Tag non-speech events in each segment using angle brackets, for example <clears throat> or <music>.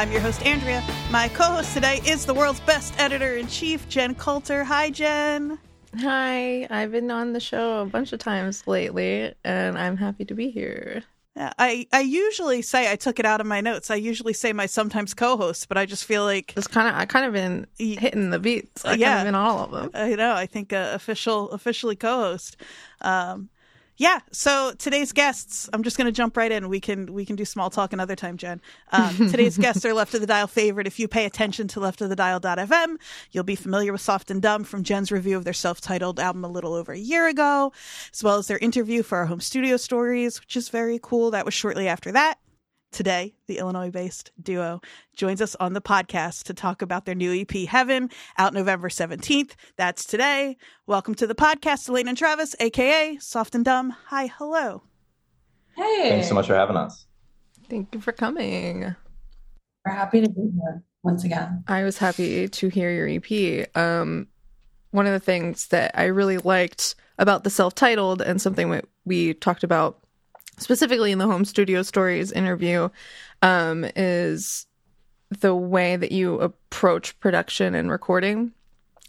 I'm your host, Andrea. My co host today is the world's best editor in chief, Jenn Coulter. Hi, Jenn. Hi, I've been on the show a bunch of times lately, and I'm happy to be here. Yeah, I, I usually say I took it out of my notes. I usually say my sometimes co-host, but I just feel like it's kind of I kind of been hitting the beats. I yeah, kind of been all of them. I know. I think uh, official officially co-host. Um, yeah. So today's guests, I'm just going to jump right in. We can we can do small talk another time, Jenn. Um, <laughs> today's guests are Left of the Dial favorite. If you pay attention to Left of the Dial.fm, you'll be familiar with Soft and Dumb from Jenn's review of their self-titled album a little over a year ago, as well as their interview for our home studio stories, which is very cool. That was shortly after that. Today, the Illinois based duo joins us on the podcast to talk about their new EP, Heaven, out November 17th. That's today. Welcome to the podcast, Elaine and Travis, aka Soft and Dumb. Hi, hello. Hey. Thanks so much for having us. Thank you for coming. We're happy to be here once again. I was happy to hear your EP. Um, one of the things that I really liked about the self titled and something we talked about specifically in the home studio stories interview um, is the way that you approach production and recording.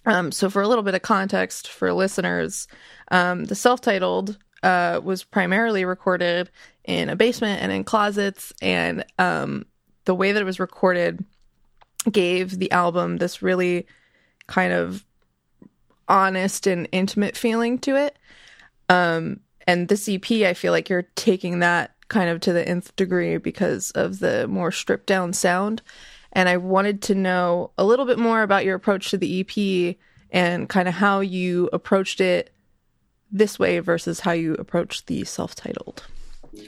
Um, so for a little bit of context for listeners um, the self-titled uh, was primarily recorded in a basement and in closets. And um, the way that it was recorded gave the album this really kind of honest and intimate feeling to it. Um, and this EP, I feel like you're taking that kind of to the nth degree because of the more stripped down sound. And I wanted to know a little bit more about your approach to the EP and kind of how you approached it this way versus how you approached the self titled.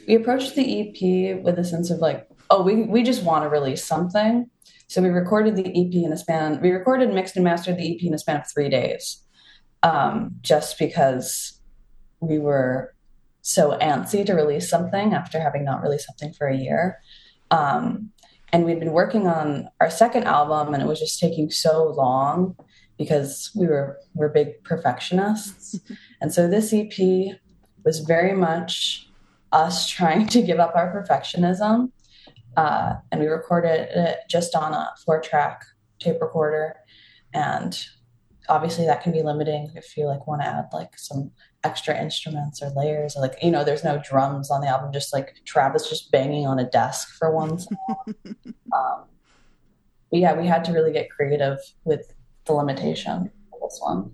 We approached the EP with a sense of like, oh, we, we just want to release something. So we recorded the EP in a span, we recorded, mixed, and mastered the EP in a span of three days. Um, just because we were so antsy to release something after having not released something for a year. Um, and we'd been working on our second album, and it was just taking so long because we were we're big perfectionists. <laughs> and so this EP was very much us <laughs> trying to give up our perfectionism. Uh, and we recorded it just on a four track tape recorder. And obviously that can be limiting if you like want to add like some extra instruments or layers or like you know there's no drums on the album just like travis just banging on a desk for one song <laughs> um, but yeah we had to really get creative with the limitation of this one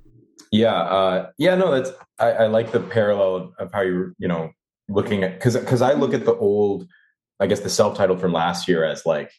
yeah uh, yeah no that's I, I like the parallel of how you're you know looking at because because i look at the old i guess the self-titled from last year as like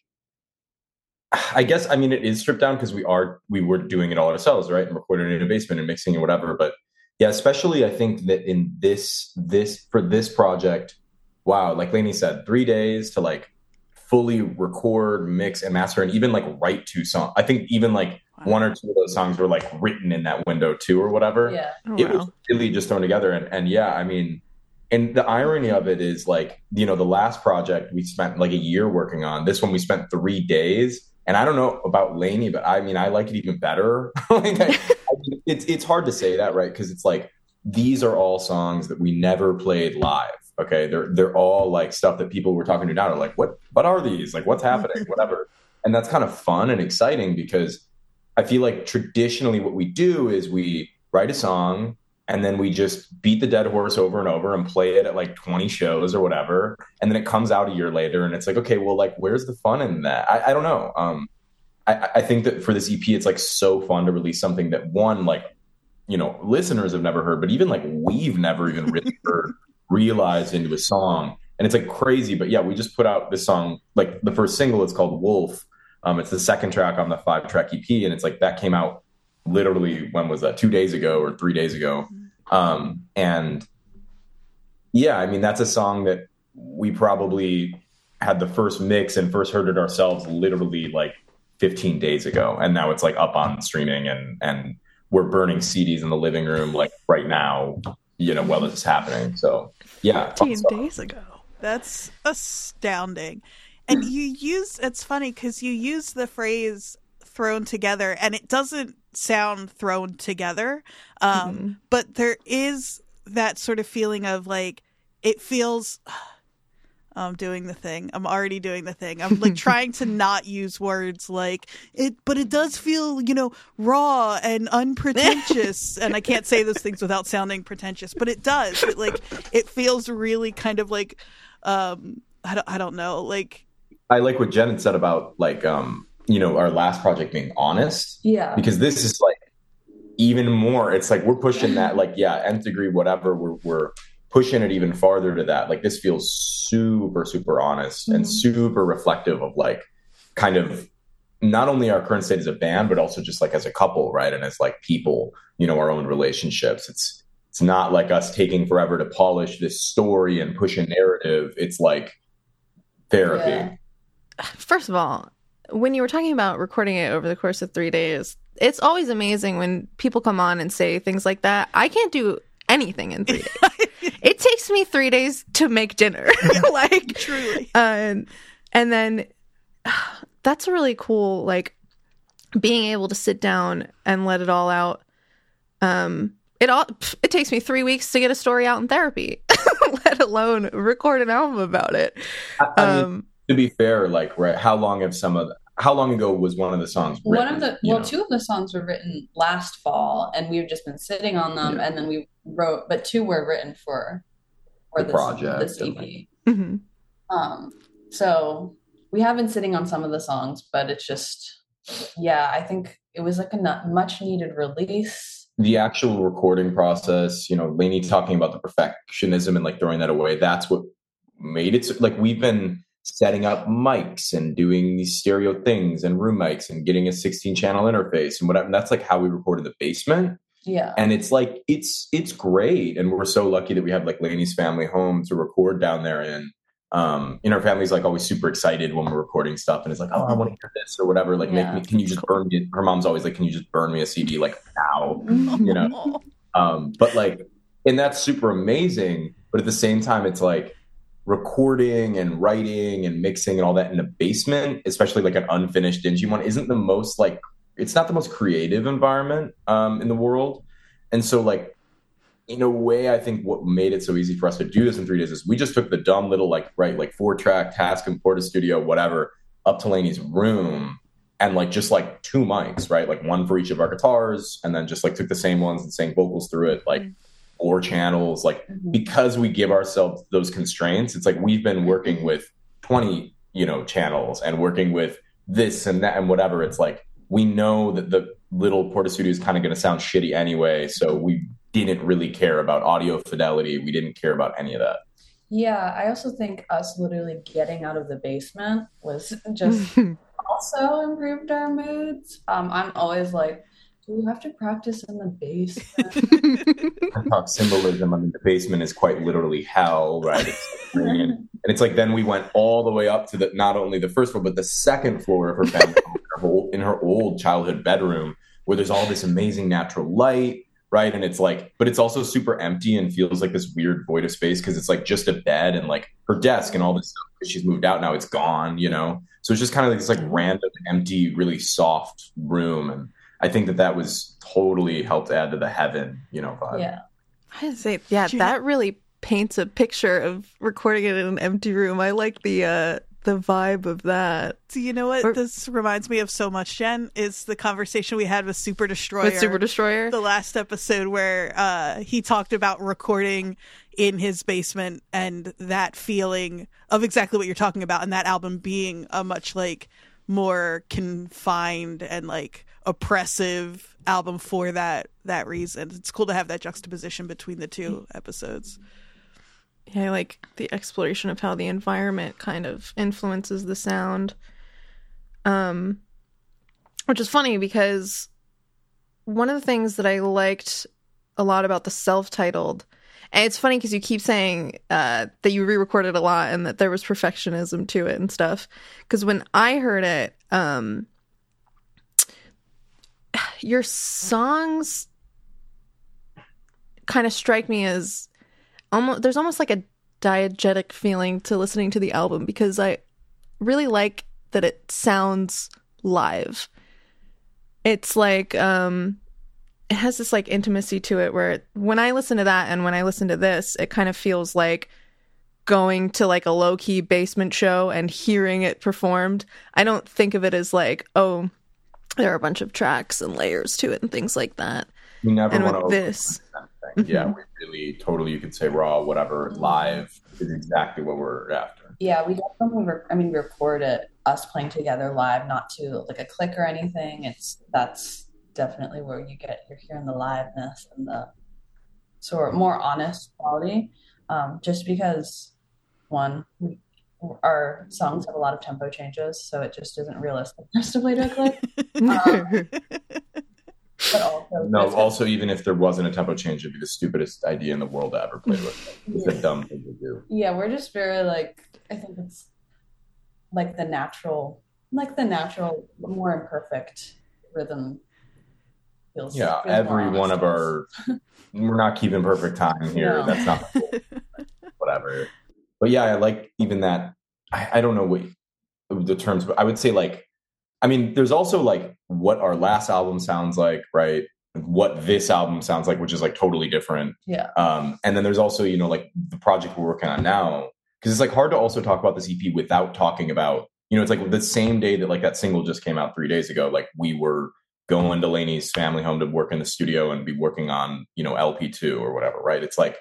I guess I mean it is stripped down because we are we were doing it all ourselves, right? And recording it in a basement and mixing and whatever. But yeah, especially I think that in this this for this project, wow, like Lainey said, three days to like fully record, mix, and master, and even like write two songs. I think even like one or two of those songs were like written in that window too, or whatever. Yeah, oh, it was really just thrown together, and and yeah, I mean, and the irony of it is like you know the last project we spent like a year working on. This one we spent three days and I don't know about Lainey, but I mean, I like it even better. <laughs> like I, I, it's it's hard to say that, right? Because it's like these are all songs that we never played live. Okay, they're they're all like stuff that people were talking to now. Are like, what what are these? Like, what's happening? <laughs> Whatever. And that's kind of fun and exciting because I feel like traditionally what we do is we write a song and then we just beat the dead horse over and over and play it at like 20 shows or whatever and then it comes out a year later and it's like okay well like where's the fun in that i, I don't know um I, I think that for this ep it's like so fun to release something that one like you know listeners have never heard but even like we've never even really <laughs> heard realized into a song. And it's like crazy but yeah we just put out this song like the first single it's called wolf. Um it's the second track on the five track ep and it's like that came out literally when was that? Two days ago or three days ago. Um, and yeah, I mean, that's a song that we probably had the first mix and first heard it ourselves literally like 15 days ago. And now it's like up on streaming and, and we're burning CDs in the living room like right now, you know, while this is happening. So yeah. 15 days ago. That's astounding. And you use, it's funny because you use the phrase thrown together and it doesn't sound thrown together. Um, mm-hmm. But there is that sort of feeling of like, it feels. I'm doing the thing. I'm already doing the thing. I'm like <laughs> trying to not use words like it, but it does feel, you know, raw and unpretentious. <laughs> and I can't say those things without sounding pretentious, but it does. It like it feels really kind of like, um, I don't, I don't know, like. I like what Jenn had said about like, um, you know, our last project being honest. Yeah. Because this is like even more. It's like we're pushing that, like, yeah, nth degree, whatever. We're we're pushing it even farther to that. Like this feels super, super honest mm-hmm. and super reflective of like kind of not only our current state as a band, but also just like as a couple, right? And as like people, you know, our own relationships. It's it's not like us taking forever to polish this story and push a narrative. It's like therapy. Yeah. First of all, when you were talking about recording it over the course of three days, it's always amazing when people come on and say things like that. I can't do anything in three days. <laughs> it takes me three days to make dinner. <laughs> like truly. and and then <sighs> that's really cool, like being able to sit down and let it all out. Um it all it takes me three weeks to get a story out in therapy, <laughs> let alone record an album about it. I, I mean, um, to be fair, like right, how long have some of the, how long ago was one of the songs written, one of the well know? two of the songs were written last fall and we've just been sitting on them yeah. and then we wrote but two were written for for the this, project this ep mm-hmm. um so we have been sitting on some of the songs but it's just yeah i think it was like a much needed release the actual recording process you know Lainey talking about the perfectionism and like throwing that away that's what made it so, like we've been setting up mics and doing these stereo things and room mics and getting a 16 channel interface and whatever. And that's like how we record in the basement. Yeah. And it's like it's it's great. And we're so lucky that we have like Lainey's family home to record down there in. Um, in our family's like always super excited when we're recording stuff and it's like, oh, I want to hear this or whatever. Like, yeah. make me, can you just burn me? Her mom's always like, can you just burn me a CD like now? <laughs> you know? Um, but like, and that's super amazing. But at the same time, it's like, recording and writing and mixing and all that in a basement, especially like an unfinished dingy one, isn't the most like it's not the most creative environment um, in the world. And so like in a way, I think what made it so easy for us to do this in three days is we just took the dumb little like right like four track Tascam Porta Studio whatever up to Lainey's room and like just like two mics right like one for each of our guitars and then just like took the same ones and sang vocals through it like. Mm-hmm or channels like mm-hmm. because we give ourselves those constraints it's like we've been working mm-hmm. with 20 you know channels and working with this and that and whatever it's like we know that the little porta studio is kind of going to sound shitty anyway so we didn't really care about audio fidelity we didn't care about any of that yeah i also think us literally getting out of the basement was just <laughs> also improved our moods um, i'm always like we have to practice in the basement. I talk symbolism. I mean, the basement is quite literally hell, right? It's <laughs> and it's like then we went all the way up to the not only the first floor but the second floor of her family in her old childhood bedroom, where there's all this amazing natural light, right? And it's like, but it's also super empty and feels like this weird void of space because it's like just a bed and like her desk and all this stuff. She's moved out now; it's gone, you know. So it's just kind of like this like random, empty, really soft room and I think that that was totally helped add to the heaven, you know, vibe. Yeah. I say, yeah, that really paints a picture of recording it in an empty room. I like the uh the vibe of that. So you know what or, this reminds me of so much, Jenn, is the conversation we had with Super Destroyer. With Super Destroyer? The last episode where uh he talked about recording in his basement and that feeling of exactly what you're talking about and that album being a much like more confined and like oppressive album for that that reason. It's cool to have that juxtaposition between the two episodes. Yeah, I like the exploration of how the environment kind of influences the sound. Um which is funny because one of the things that I liked a lot about the self-titled and it's funny because you keep saying uh, that you re-recorded a lot and that there was perfectionism to it and stuff. Because when I heard it, um, your songs kind of strike me as almost there's almost like a diegetic feeling to listening to the album because I really like that it sounds live. It's like um it has this like intimacy to it where when I listen to that and when I listen to this, it kind of feels like going to like a low key basement show and hearing it performed. I don't think of it as like, oh, there are a bunch of tracks and layers to it and things like that. We never And want with to this, Yeah, Mhm. we really totally you could say raw, whatever, live is exactly what we're after. Yeah, we definitely. Re- I mean, we record it us playing together live, not to like a click or anything. It's that's definitely where you get you're hearing the liveness and the sort of more honest quality. Um, just because one, we, our songs have a lot of tempo changes, so it just isn't realistic for us to play to a click. <laughs> But also, No, also even if there wasn't a tempo change, it'd be the stupidest idea in the world to ever play with. It's a dumb thing to do. Yeah, we're just very like I think it's like the natural like the natural more imperfect rhythm feels Yeah, feels every one of our we're not keeping perfect time here. No. That's not <laughs> whatever. But yeah, I like even that. I, I don't know what the terms, but I would say like, I mean, there's also like what our last album sounds like, right? What this album sounds like, which is like totally different. Yeah. Um, and then there's also, you know, like the project we're working on now, because it's like hard to also talk about this EP without talking about, you know, it's like the same day that like that single just came out three days ago, like we were going to Lainey's family home to work in the studio and be working on, you know, LP2 or whatever, right? It's like,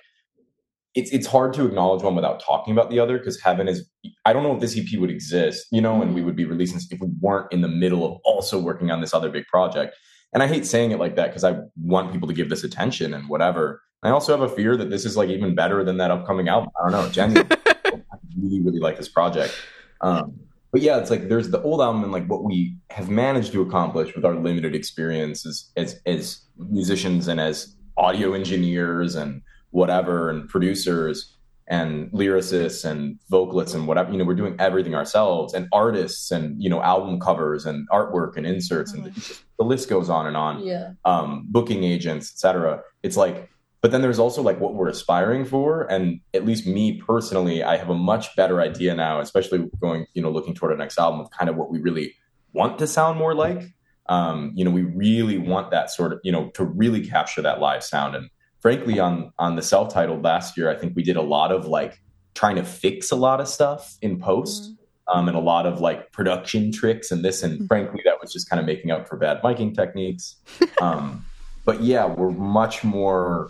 it's it's hard to acknowledge one without talking about the other because heaven is I don't know if this EP would exist, you know, and we would be releasing if we weren't in the middle of also working on this other big project. And I hate saying it like that because I want people to give this attention and whatever. I also have a fear that this is like even better than that upcoming album. I don't know, genuinely, <laughs> I really really like this project. Um, but yeah, it's like there's the old album and like what we have managed to accomplish with our limited experience as as, as musicians and as audio engineers and whatever and producers and lyricists and vocalists and whatever you know we're doing everything ourselves and artists and you know album covers and artwork and inserts and the list goes on and on Yeah. um, booking agents, etc. It's like, but then there's also like what we're aspiring for, and at least me personally, I have a much better idea now, especially going, you know, looking toward our next album of kind of what we really want to sound more like. Um, you know, we really want that sort of, you know, to really capture that live sound. And frankly, on on the self-titled last year, I think we did a lot of like trying to fix a lot of stuff in post um, and a lot of like production tricks and this. And frankly, that was just kind of making up for bad miking techniques. <laughs> Um, but yeah, we're much more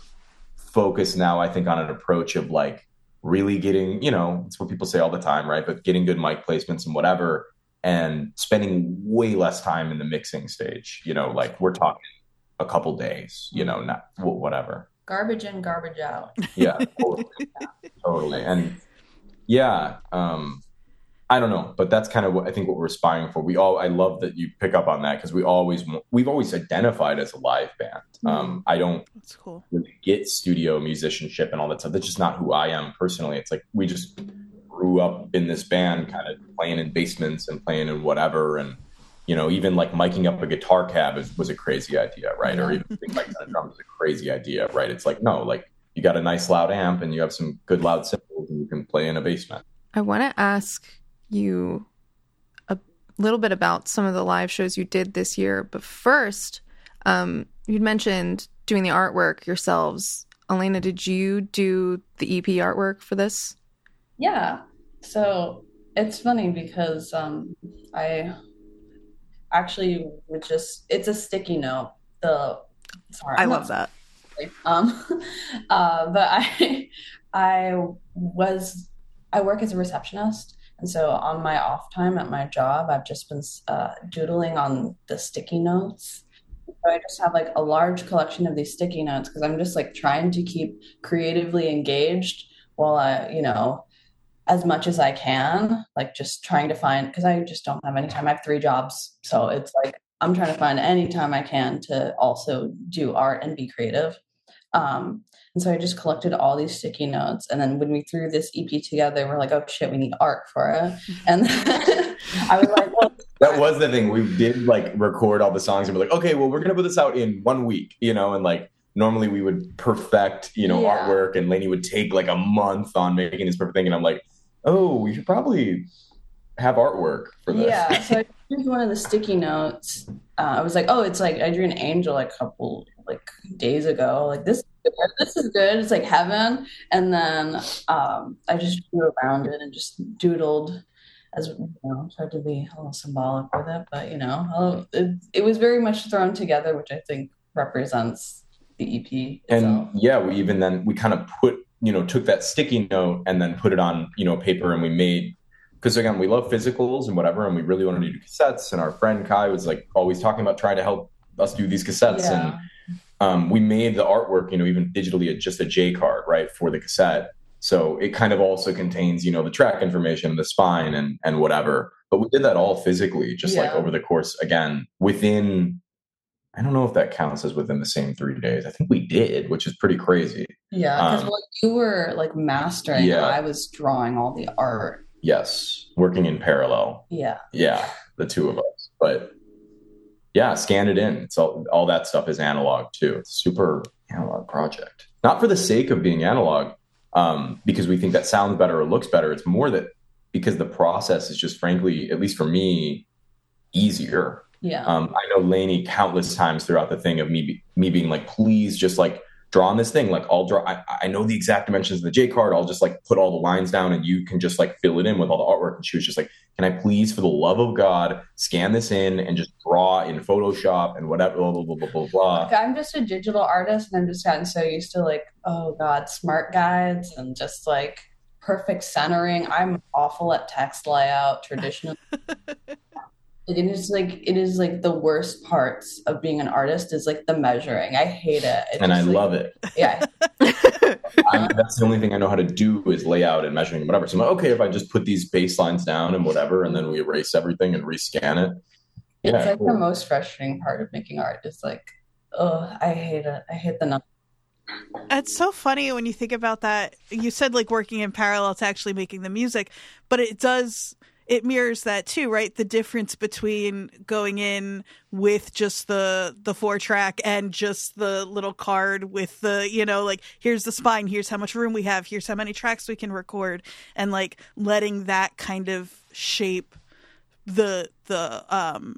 focused now, I think, on an approach of like really getting, you know, it's what people say all the time, right? But getting good mic placements and whatever, and spending way less time in the mixing stage. You know, like we're talking a couple days, you know, not whatever. Garbage in, garbage out. <laughs> Yeah, totally. <laughs> totally. And yeah, um, I don't know, but that's kind of what I think what we're aspiring for. We all, I love that you pick up on that because we always, we've always identified as a live band. Um, I don't That's cool. really get studio musicianship and all that stuff. That's just not who I am personally. It's like we just grew up in this band, kind of playing in basements and playing in whatever, and you know, even like miking up a guitar cab is, was a crazy idea, right? Or even being mics on a drum is a crazy idea, right? It's like no, like you got a nice loud amp and you have some good loud cymbals and you can play in a basement. I want to ask you a little bit about some of the live shows you did this year, but first, um, you'd mentioned doing the artwork yourselves. Elaine, did you do the EP artwork for this? Yeah. So it's funny because um, I actually would just it's a sticky note. The sorry, I love that. Um, <laughs> uh, but I, <laughs> I was, I work as a receptionist, and so on my off time at my job, I've just been uh, doodling on the sticky notes. So I just have like a large collection of these sticky notes because I'm just like trying to keep creatively engaged while I, you know, as much as I can, like just trying to find because I just don't have any time. I have three jobs, so it's like I'm trying to find any time I can to also do art and be creative. Um, and so I just collected all these sticky notes. And then when we threw this EP together, we're like, oh shit, we need art for it. <laughs> And then <laughs> I was like, well, That was the thing. We did like record all the songs and we're like, okay, well, we're gonna put this out in one week, you know, and like normally we would perfect, you know, Yeah. artwork and Lainey would take like a month on making this perfect thing. And I'm like, oh, we should probably have artwork for this. yeah. So I <laughs> used one of the sticky notes. Uh, I was like, oh, it's like I drew an angel a couple, like days ago. Like this, this is good. It's like heaven. And then um, I just drew around it and just doodled as you know, tried to be a little symbolic with it, but you know, it, it was very much thrown together, which I think represents the EP. And yeah, we even then we kind of put you know took that sticky note and then put it on you know paper and we made because again we love physicals and whatever and we really wanted to do cassettes and our friend Kai was like always talking about trying to help us do these cassettes yeah. and um, we made the artwork you know even digitally just a J card right for the cassette so it kind of also contains, you know, the track information, the spine and and whatever. But we did that all physically, just yeah. like over the course again, within I don't know if that counts as within the same three days. I think we did, which is pretty crazy. Yeah, because um, you were like mastering, yeah. I was drawing all the art. Yes, working in parallel. Yeah, yeah, the two of us. But yeah, scan it in. It's all all that stuff is analog too. It's super analog project. Not for the sake of being analog, um, because we think that sounds better or looks better. It's more that because the process is just frankly, at least for me, easier. Yeah. Um, I know Lainey countless times throughout the thing of me me being like, please just like draw on this thing. Like I'll draw. I, I know the exact dimensions of the J card. I'll just like put all the lines down, and you can just like fill it in with all the artwork. And she was just like, can I please, for the love of God, scan this in and just draw in Photoshop and whatever. Blah blah blah blah blah. blah. I'm just a digital artist, and I'm just gotten so used to like, oh God, smart guides and just like perfect centering. I'm awful at text layout, <laughs> traditional. it is like it is like the worst parts of being an artist is like the measuring. I hate it. It's and I like, love it. Yeah. <laughs> that's the only thing I know how to do is layout and measuring and whatever. So I'm like, okay, if I just put these baselines down and whatever, and then we erase everything and rescan it. It's yeah, like cool. the most frustrating part of making art. Is like, oh, I hate it. I hate the number. It's so funny when you think about that. You said like working in parallel to actually making the music, but it does it mirrors that too, right? The difference between going in with just the the four track and just the little card with the, you know, like here's the spine, here's how much room we have, here's how many tracks we can record and like letting that kind of shape the the um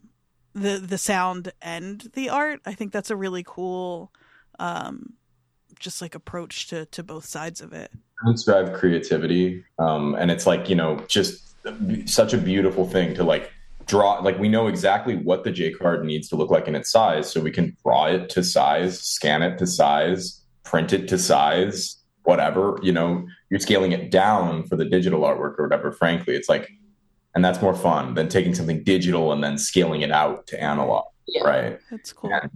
the the sound and the art. I think that's a really cool um just like approach to to both sides of it. It's drive creativity. Um and it's like, you know, just such a beautiful thing to like draw like we know exactly what the j card needs to look like in its size so we can draw it to size scan it to size print it to size whatever you know? You're scaling it down for the digital artwork or whatever frankly. It's like and that's more fun than taking something digital and then scaling it out to analog yeah, right? That's cool. And,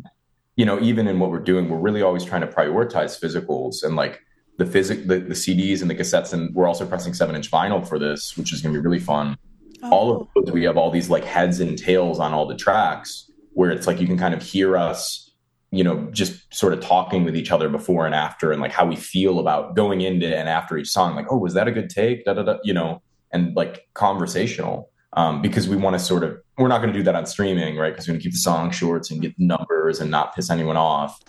you know even in what we're doing we're really always trying to prioritize physicals and like the physic the, the CDs and the cassettes, and we're also pressing seven inch vinyl for this, which is going to be really fun. Oh. All of those, we have all these like heads and tails on all the tracks, where it's like you can kind of hear us, you know, just sort of talking with each other before and after, and like how we feel about going into and after each song. Like, oh, was that a good take? Da da da. You know, and like conversational. Um, because we want to sort of we're not going to do that on streaming, right? Because we're going to keep the song shorts and get numbers and not piss anyone off.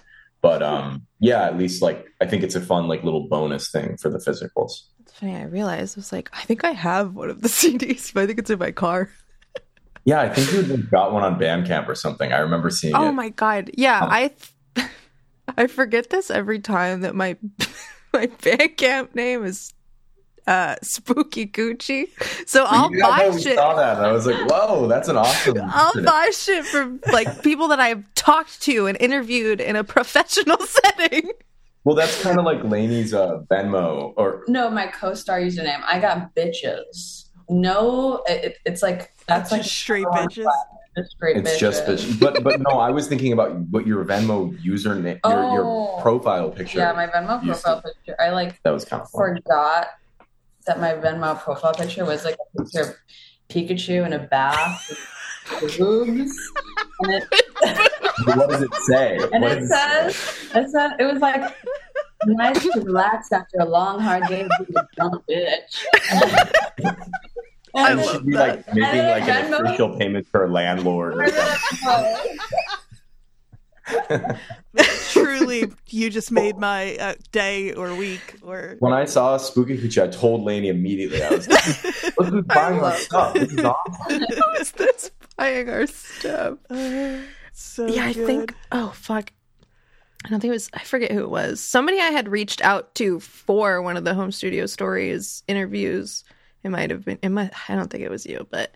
But um, yeah, at least like I think it's a fun like little bonus thing for the physicals. It's funny. I realized I was like, I think I have one of the <laughs> CDs, but I think it's in my car. yeah, I think you got one on Bandcamp or something. I remember seeing oh it. my god! Yeah, um, I <laughs> I forget this every time that my <laughs> my Bandcamp name is uh, <laughs> spooky Gucci. So I'll yeah, buy no, shit. Saw that. I was like, whoa, that's an awesome. <laughs> I'll buy shit from like people that I've talked to and interviewed in a <laughs> professional setting. Well, that's kind of like Lainey's uh, Venmo or no, my co-star username. I got bitches. No, it, it's like that's like straight bitches. Straight it's bitches. just bitches. But but no, I was thinking about what your Venmo username, oh, your, your oh. profile picture. Yeah, my Venmo profile to, picture. I like that was kind of fun. forgot that my Venmo profile picture was like a picture of Pikachu in a bath with boobs. And it, what does it say? And what it says, it? it said, it was like, nice to relax after a long, hard day of being a dumb bitch. <laughs> And I should be like making like an official payment for a landlord or something. <laughs> <laughs> Truly, you just made my uh, day or week. Or when I saw Spooky Coochie, I told Lainey immediately. I was like, "Look who's buying our stuff! This is awesome." <laughs> Who is this buying our stuff? <laughs> so yeah, good. I think. Oh fuck! I don't think it was, I forget who it was. Somebody I had reached out to for one of the home studio stories interviews. It might have been, it might, I don't think it was you, but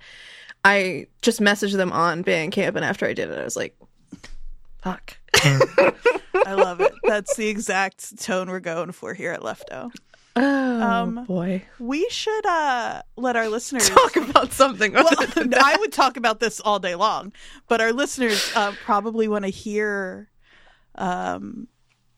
I just messaged them on Bandcamp. And after I did it, I was like, fuck. <laughs> I love it. That's the exact tone we're going for here at Lefto. Oh, Um, boy. We should uh let our listeners Talk about something. well, than <laughs> that. I would talk about this all day long, but our listeners uh, probably want to hear um,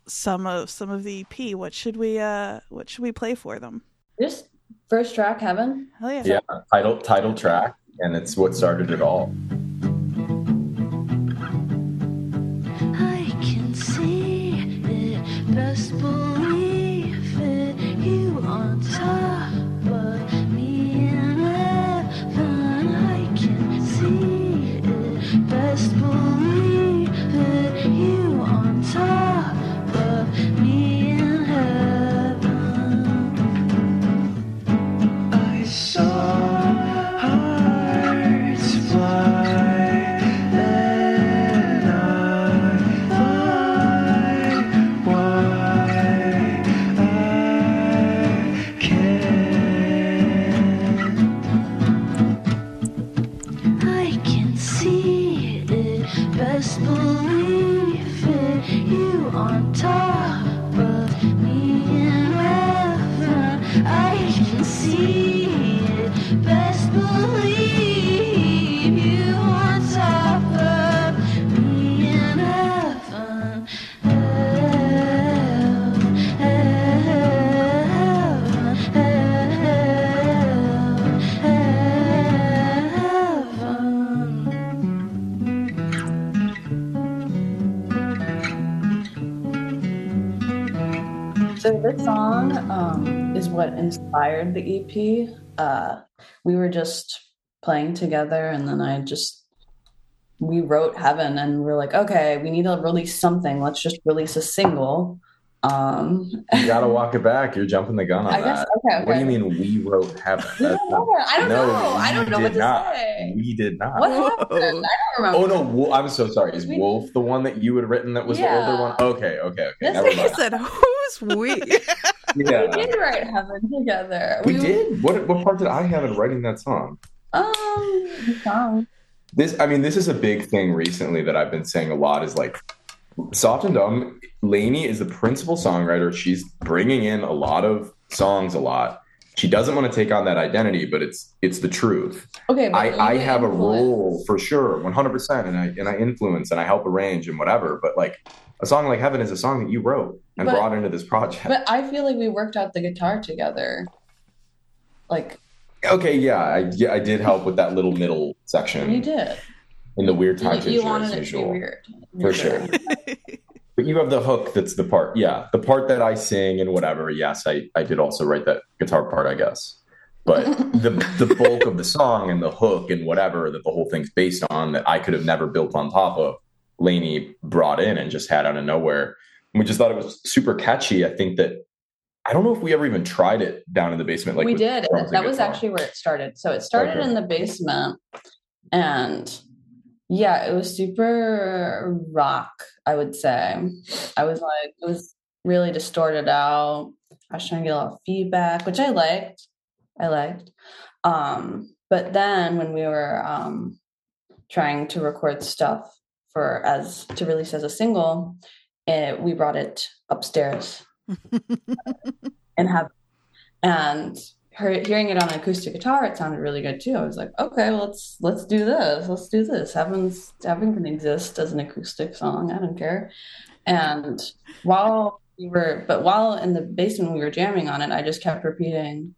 some of some of the EP. What should we uh, What should we play for them? Just first track, Heaven. Hell yeah! Yeah, title title track, and it's what started it all. It, inspired the EP. Uh, we were just playing together, and then I just we wrote Heaven, and we're like, okay, we need to release something. Let's just release a single. Um, You gotta walk it back. You're jumping the gun on I that. guess okay. okay. What do you mean we wrote heaven? We don't know. I don't no, know. I don't know did what to not. say. We did not. What happened? I don't remember. Oh no, Wo- I'm so sorry. Is We- Wolf the one that you had written that was Yeah. the older one? Okay, okay, okay. Yes, Never He mind. said, "Who's we?" <laughs> We did write Heaven together. We did. What what part did I have in writing that song? Um, song. This, I mean, this is a big thing recently that I've been saying a lot. Is like, Soft and Dumb. Lainey is the principal songwriter. She's bringing in a lot of songs, a lot. She doesn't want to take on that identity, but it's it's the truth. Okay, but I, I have a role for sure, one hundred percent, and I and I influence and I help arrange and whatever. But like a song like Heaven is a song that you wrote and But- brought into this project. But I feel like we worked out the guitar together. Like okay, yeah, I yeah, I did help with that little middle section. you did. in the weird time You, you wanted it to be weird. For sure. <laughs> But you have the hook that's the part, yeah, the part that I sing and whatever. Yes, I I did also write that guitar part, I guess. But the the bulk of the song and the hook and whatever that the whole thing's based on that I could have never built on top of, Lainey brought in and just had out of nowhere. And we just thought it was super catchy. I think that I don't know if we ever even tried it down in the basement. Like we did. That was guitar. actually where it started. So it started Okay. in the basement, and yeah, it was super rock. I would say. I was like, it was really distorted out. I was trying to get a lot of feedback, which I liked. I liked. Um, but then when we were um, trying to record stuff for as to release as a single, it, we brought it upstairs <laughs> and have and her, hearing it on acoustic guitar, it sounded really good too. I was like, okay, let's let's do this. Let's do this. Heaven's Heaven can exist as an acoustic song. I don't care. And while we were, but while in the basement we were jamming on it, I just kept repeating,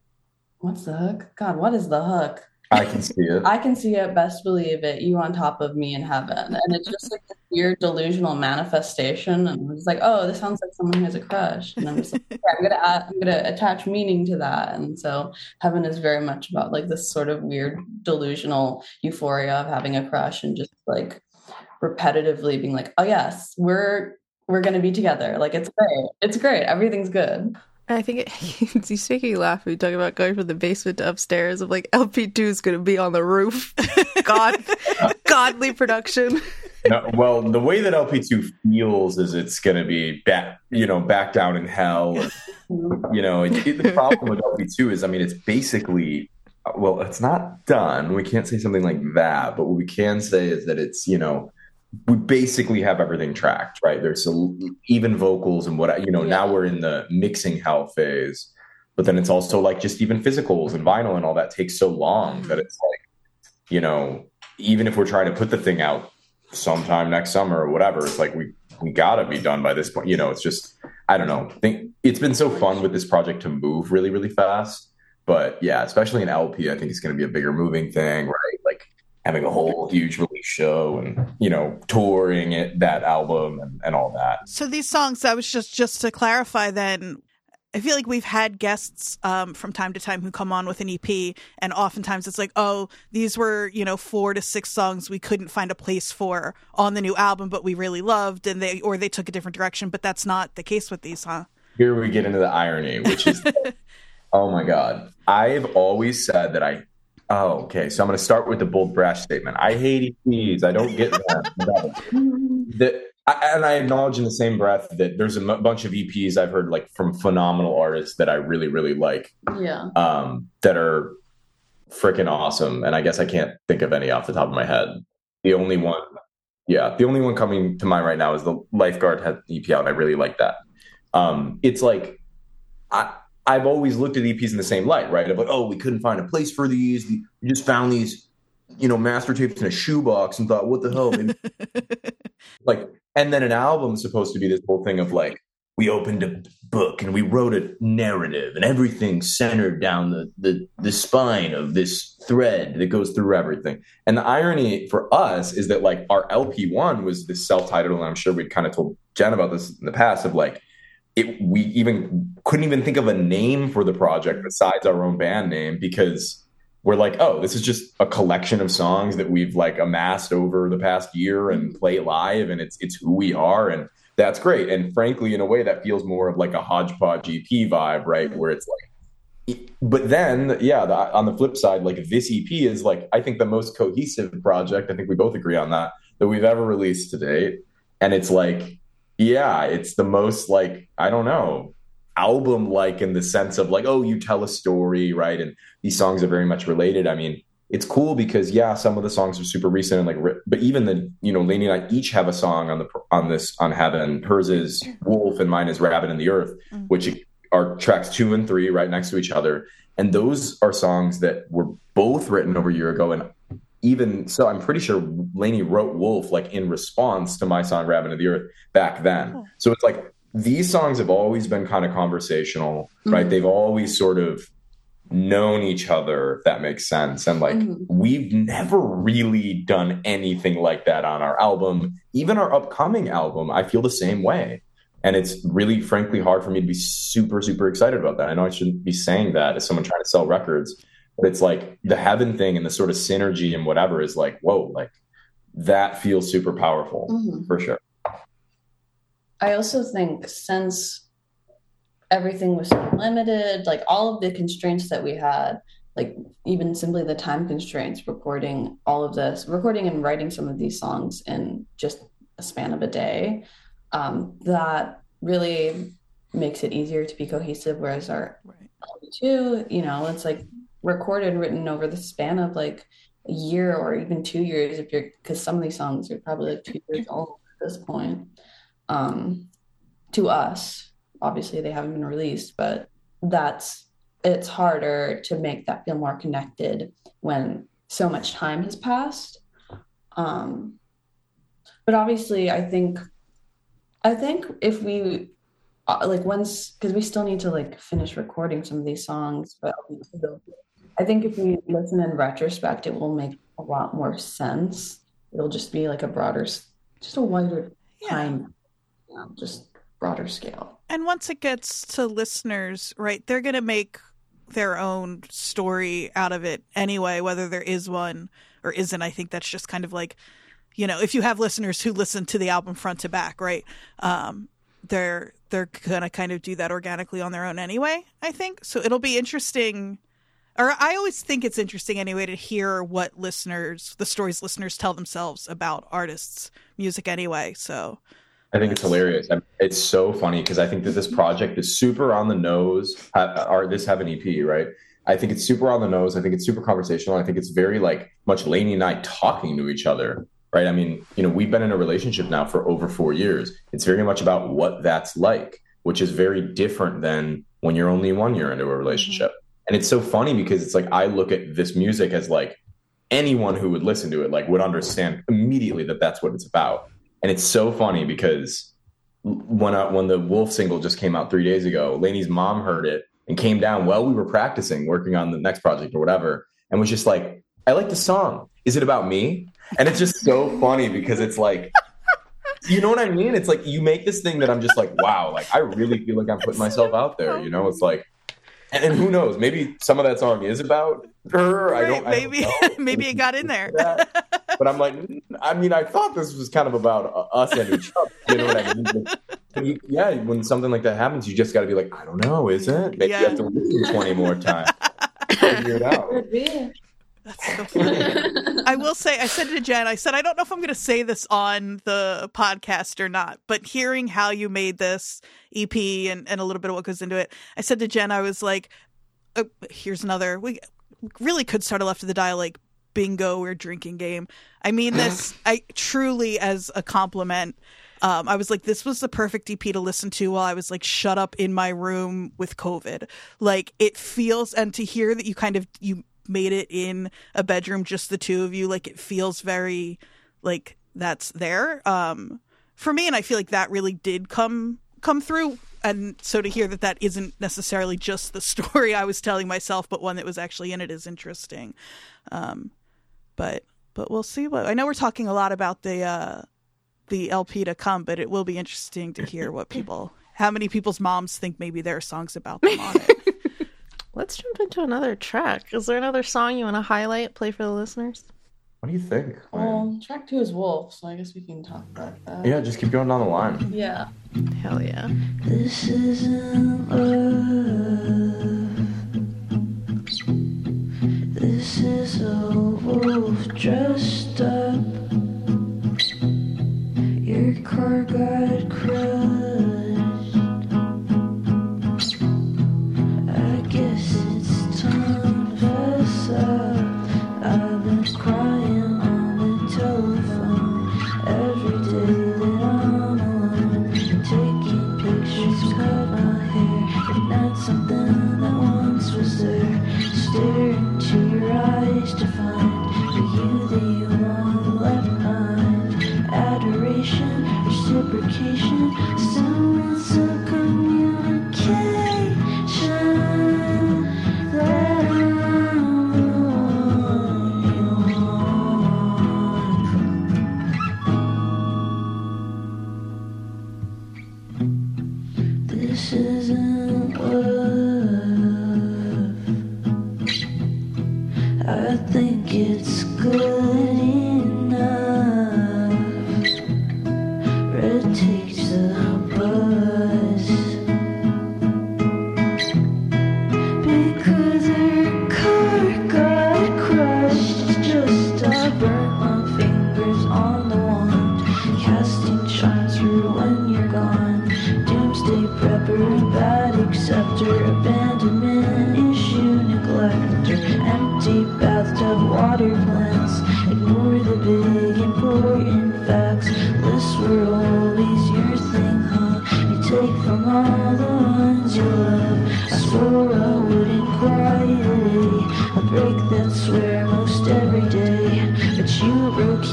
"What's the hook? God, what is the hook? I can see it. I can see it. Best believe it. You on top of me in heaven." And it's just like this weird delusional manifestation. And I was like, "Oh, this sounds like someone who has a crush." And I'm just like, "Okay, "I'm gonna add, I'm gonna attach meaning to that." And so heaven is very much about like this sort of weird delusional euphoria of having a crush and just like repetitively being like, "Oh yes, we're." We're gonna be together. Like it's great. It's great. Everything's good. I think it, <laughs> he's making you laugh. We talk about going from the basement to upstairs. Of like LP two is going to be on the roof. <laughs> God, <laughs> godly production. No, well, the way that LP2 feels is it's going to be back, you know, back down in hell. You know, the problem with LP2 is, I mean, it's basically, well, it's not done. We can't say something like that, but what we can say is that it's, you know, we basically have everything tracked, right? There's a, even vocals and what, you know, now we're in the mixing hell phase, but then it's also like just even physicals and vinyl and all that takes so long that it's like, you know, even if we're trying to put the thing out sometime next summer or whatever, it's like we we gotta be done by this point. You know, it's just I don't know. I think it's been so fun with this project to move really, really fast. But yeah, especially in LP, I think it's gonna be a bigger moving thing, right? Having a whole huge release show and you know touring it that album and, and all that. So these songs, that was just just to clarify. Then I feel like we've had guests um, from time to time who come on with an EP, and oftentimes it's like, oh, these were you know four to six songs we couldn't find a place for on the new album, but we really loved, and they or they took a different direction. But that's not the case with these, huh? Here we get into the irony, which is <laughs> oh my god. I've always said that I oh okay, so I'm gonna start with the bold brash statement. I hate EPs. I don't get that <laughs> I, and I acknowledge in the same breath that there's a m- bunch of EPs I've heard like from phenomenal artists that I really really like Yeah. um, that are freaking awesome. And I guess I can't think of any off the top of my head. The only one, yeah, the only one coming to mind right now is the Lifeguard had EP out, and I really like that. Um, it's like I. I've always looked at EPs in the same light, right? Of like, oh, we couldn't find a place for these. We just found these, you know, master tapes in a shoebox and thought, what the hell? <laughs> Like and then an album's supposed to be this whole thing of like we opened a book and we wrote a narrative and everything centered down the the, the spine of this thread that goes through everything and the irony for us is that like our lp1 was this self-titled and i'm sure we'd kind of told jenn about this in the past of like it we even couldn't even think of a name for the project besides our own band name because we're like, oh, this is just a collection of songs that we've like amassed over the past year and play live, and it's it's who we are, and that's great. And frankly, in a way, that feels more of like a hodgepodge EP vibe, right? Mm-hmm. Where it's like, but then, yeah, the, on the flip side, like this EP is like I think the most cohesive project. I think we both agree on that that we've ever released to date, and it's like, yeah, it's the most like I don't know album like in the sense of like oh you tell a story right? And these songs are very much related. I mean it's cool because yeah some of the songs are super recent and like but even the you know Lainey and i each have a song on the on this on heaven. Hers is wolf and mine is rabbit in the earth Mm. which are tracks two and three right next to each other. And those are songs that were both written over a year ago and even so i'm pretty sure Lainey wrote wolf like in response to my song rabbit of the earth back then Cool. so it's like these songs have always been kind of conversational, right? Mhm. They've always sort of known each other, if that makes sense. And like, Mhm. we've never really done anything like that on our album. Even our upcoming album, I feel the same way. And it's really, frankly, hard for me to be super, super excited about that. I know I shouldn't be saying that as someone trying to sell records, but it's like the heaven thing and the sort of synergy and whatever is like, whoa, like that feels super powerful Mhm. for sure. I also think since everything was so limited, like all of the constraints that we had, like even simply the time constraints, recording all of this, recording and writing some of these songs in just a span of a day, um, that really makes it easier to be cohesive. Whereas our Right. two, you know, it's like recorded written over the span of like a year or even two years if you're because some of these songs are probably like two years old at this point um to us. Obviously they haven't been released but that's it's harder to make that feel more connected when so much time has passed. Um but obviously i think i think if we uh, like once because we still need to like finish recording some of these songs but i think if we listen in retrospect it will make a lot more sense it'll just be like a broader just a wider Yeah. time you know, just broader scale And once it gets to listeners, right, they're going to make their own story out of it anyway, whether there is one or isn't. I think that's just kind of like, you know, if you have listeners who listen to the album front to back, right, um, they're they're gonna kind of do that organically on their own anyway. I think so. It'll be interesting or I always think it's interesting anyway to hear what listeners, the stories listeners tell themselves about artists' music anyway. So I think it's hilarious. It's so funny because I think that this project is super on the nose. Or this have an EP, right? I think it's super on the nose. I think it's super conversational. I think it's very like much Lainey and I talking to each other, right? I mean, you know, we've been in a relationship now for over four years. It's very much about what that's like, which is very different than when you're only one year into a mm-hmm. relationship. And it's so funny because it's like I look at this music as like anyone who would listen to it like would understand immediately that that's what it's about. And it's so funny because when I, when the Wolf single just came out three days ago, Lainey's mom heard it and came down while we were practicing, working on the next project or whatever, and was just like, "I like the song. Is it about me?" And it's just so funny because it's like, you know what I mean? It's like you make this thing that I'm just like, wow, like I really feel like I'm putting myself out there. You know, it's like, and, and who knows? Maybe some of that song is about her. I don't. Right, I don't maybe know. <laughs> maybe it got in there. <laughs> But I'm like, mm, I mean, I thought this was kind of about uh, us and each other. You know what I mean? But you- yeah, when something like that happens, you just got to be like, I don't know, is it? Maybe Yeah. you have to listen 20 more times. To figure it out. That's so funny. <laughs> I will say, I said to Jenn, I said, I don't know if I'm going to say this on the podcast or not, but hearing how you made this EP and, and a little bit of what goes into it, I said to Jenn, I was like, uh, here's another, we really could start a left of the dial like bingo or drinking game. I mean this, <laughs> I truly as a compliment. Um, I was like, this was the perfect EP to listen to while I was like shut up in my room with COVID. Like it feels, and to hear that you kind of you made it in a bedroom, just the two of you, like it feels very like that's there um, for me, and I feel like that really did come come through. And so to hear that that isn't necessarily just the <laughs> story I was telling myself, but one that was actually in it is interesting. Um, but but we'll see what I know. We're talking a lot about the uh, the LP to come, but it will be interesting to hear what <laughs> people, how many people's moms think maybe there are songs about them on it. <laughs> Let's jump into another track. Is there another song you want to highlight, play for the listeners? What do you think? Well, um, track two is Wolf, so I guess we can talk about that. yeah, just keep going down the line. Yeah. Hell yeah. This isn't love. This is a wolf dressed up. Your car got crushed. Reciprocation,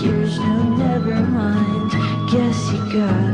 broke no, never mind. Guess you got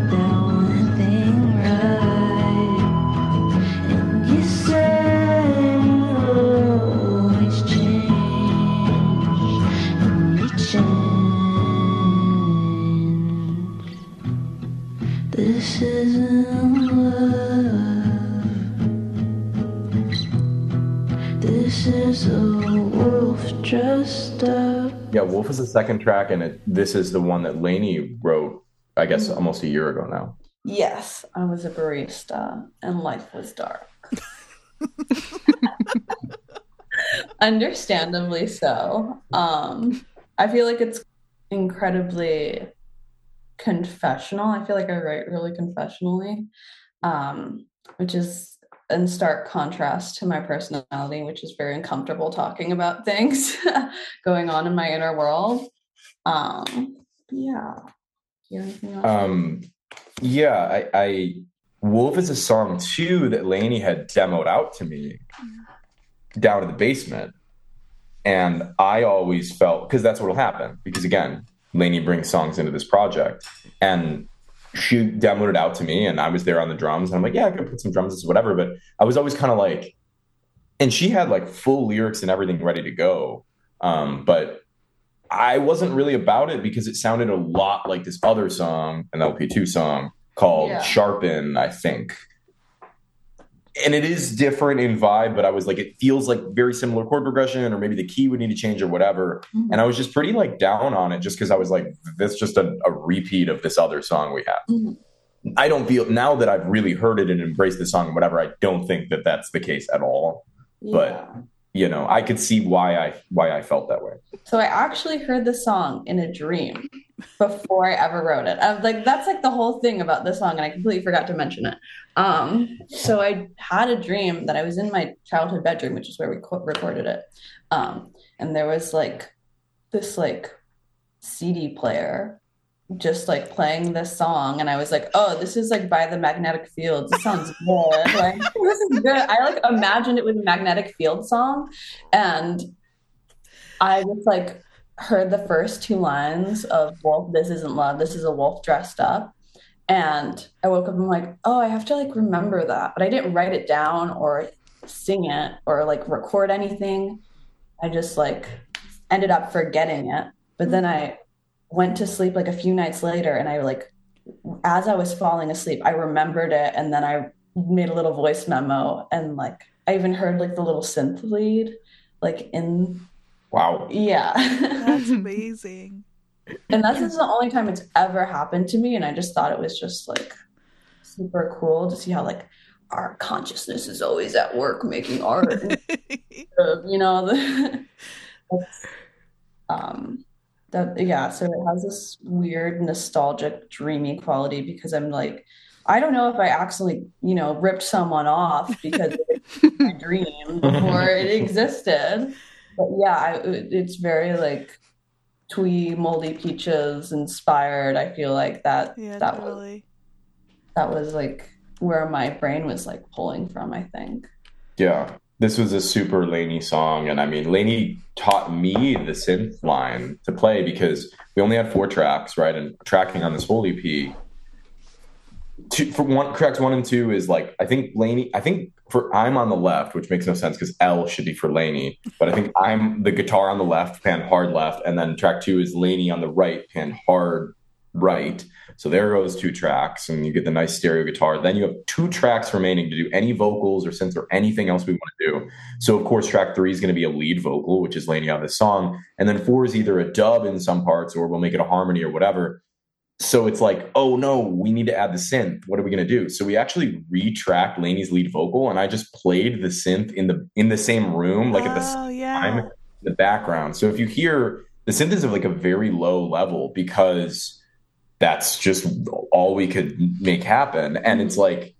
is the second track, and it, this is the one that Lainey wrote, I guess, almost a year ago now. Yes, I was a barista and life was dark. <laughs> Understandably so. Um, I feel like it's incredibly confessional. I feel like I write really confessionally, um, which is in stark contrast to my personality, which is very uncomfortable talking about things <laughs> going on in my inner world. Um, yeah. Um, yeah, I, I Wolf is a song too that Lainey had demoed out to me down in the basement. And I always felt because that's what'll happen. Because again, Lainey brings songs into this project. And she it out to me and I was there on the drums. And I'm like, yeah, I can put some drums, this whatever. But I was always kind of like, and she had like full lyrics and everything ready to go. Um, but I wasn't really about it because it sounded a lot like this other song, an LP2 song called Yeah. Sharpen, I think. And it is different in vibe, but I was like, it feels like very similar chord progression, or maybe the key would need to change or whatever. Mhm. And I was just pretty like down on it just because I was like, that's just a, a repeat of this other song we have. Mhm. I don't feel now that I've really heard it and embraced the song and whatever, I don't think that that's the case at all. but- You know, I could see why I why I felt that way. So I actually heard the song in a dream before I ever wrote it. I was like, that's like the whole thing about this song, and I completely forgot to mention it. Um, so I had a dream that I was in my childhood bedroom, which is where we co- recorded it, um, and there was like this like CD player just like playing this song and I was like, oh, this is like by the magnetic fields. This sounds good. <laughs> Like this is good. I like imagined it was a magnetic field song and I was like heard the first two lines of Wolf, this isn't love, this is a wolf dressed up. And I woke up and I'm like, oh, I have to like remember that. But I didn't write it down or sing it or like record anything. I just like ended up forgetting it. But then I went to sleep like a few nights later and I like as I was falling asleep, I remembered it and then I made a little voice memo and like I even heard like the little synth lead like in Wow. yeah. That's <laughs> amazing. and that's just the only time it's ever happened to me and I just thought it was just like super cool to see how like our consciousness is always at work making art <laughs> and uh, you know the, <laughs> um that yeah so it has this weird nostalgic dreamy quality because i'm like i don't know if i accidentally you know ripped someone off because it's my dream before it existed but yeah I, it's very like twee moldy peaches inspired i feel like that yeah, that was that was like where my brain was like pulling from i think Yeah. This was a super Lainey song. And I mean, Lainey taught me the synth line to play because we only had four tracks, right? And tracking on this whole EP. Two, for one, tracks one and two is like, I think Lainey, I think for I'm on the left, which makes no sense because L should be for Lainey. But I think I'm the guitar on the left, pan hard left. And then track two is Lainey on the right, pan hard right. So there goes two tracks, and you get the nice stereo guitar. Then you have two tracks remaining to do any vocals or synths or anything else we want to do. So of course, track three is going to be a lead vocal, which is Lainey on this song, and then four is either a dub in some parts or we'll make it a harmony or whatever. So it's like, oh no, we need to add the synth. What are we going to do? So we actually retracked Lainey's lead vocal, and I just played the synth in the in the same room, like at the oh, yeah. time in the background. So if you hear the synth is of like a very low level because that's just all we could make happen. And it's like,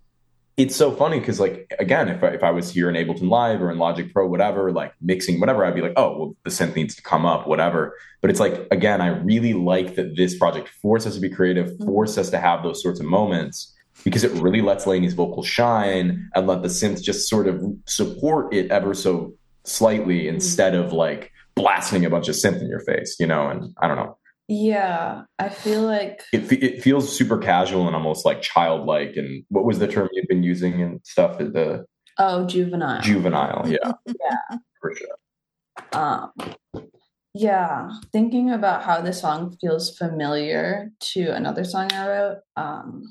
it's so funny because like again, if I, if I was here in Ableton Live or in Logic Pro, whatever, like mixing whatever, I'd be like, oh well, the synth needs to come up, whatever. But it's like again, I really like that this project forced us to be creative, mm-hmm. forced us to have those sorts of moments because it really lets Lainey's vocal shine and let the synth just sort of support it ever so slightly mm-hmm. instead of like blasting a bunch of synth in your face, you know. And I don't know, yeah i feel like it it feels super casual and almost like childlike. And what was the term you've been using and stuff? The oh juvenile juvenile, yeah, <laughs> yeah for sure. um yeah thinking about how the song feels familiar to another song i wrote um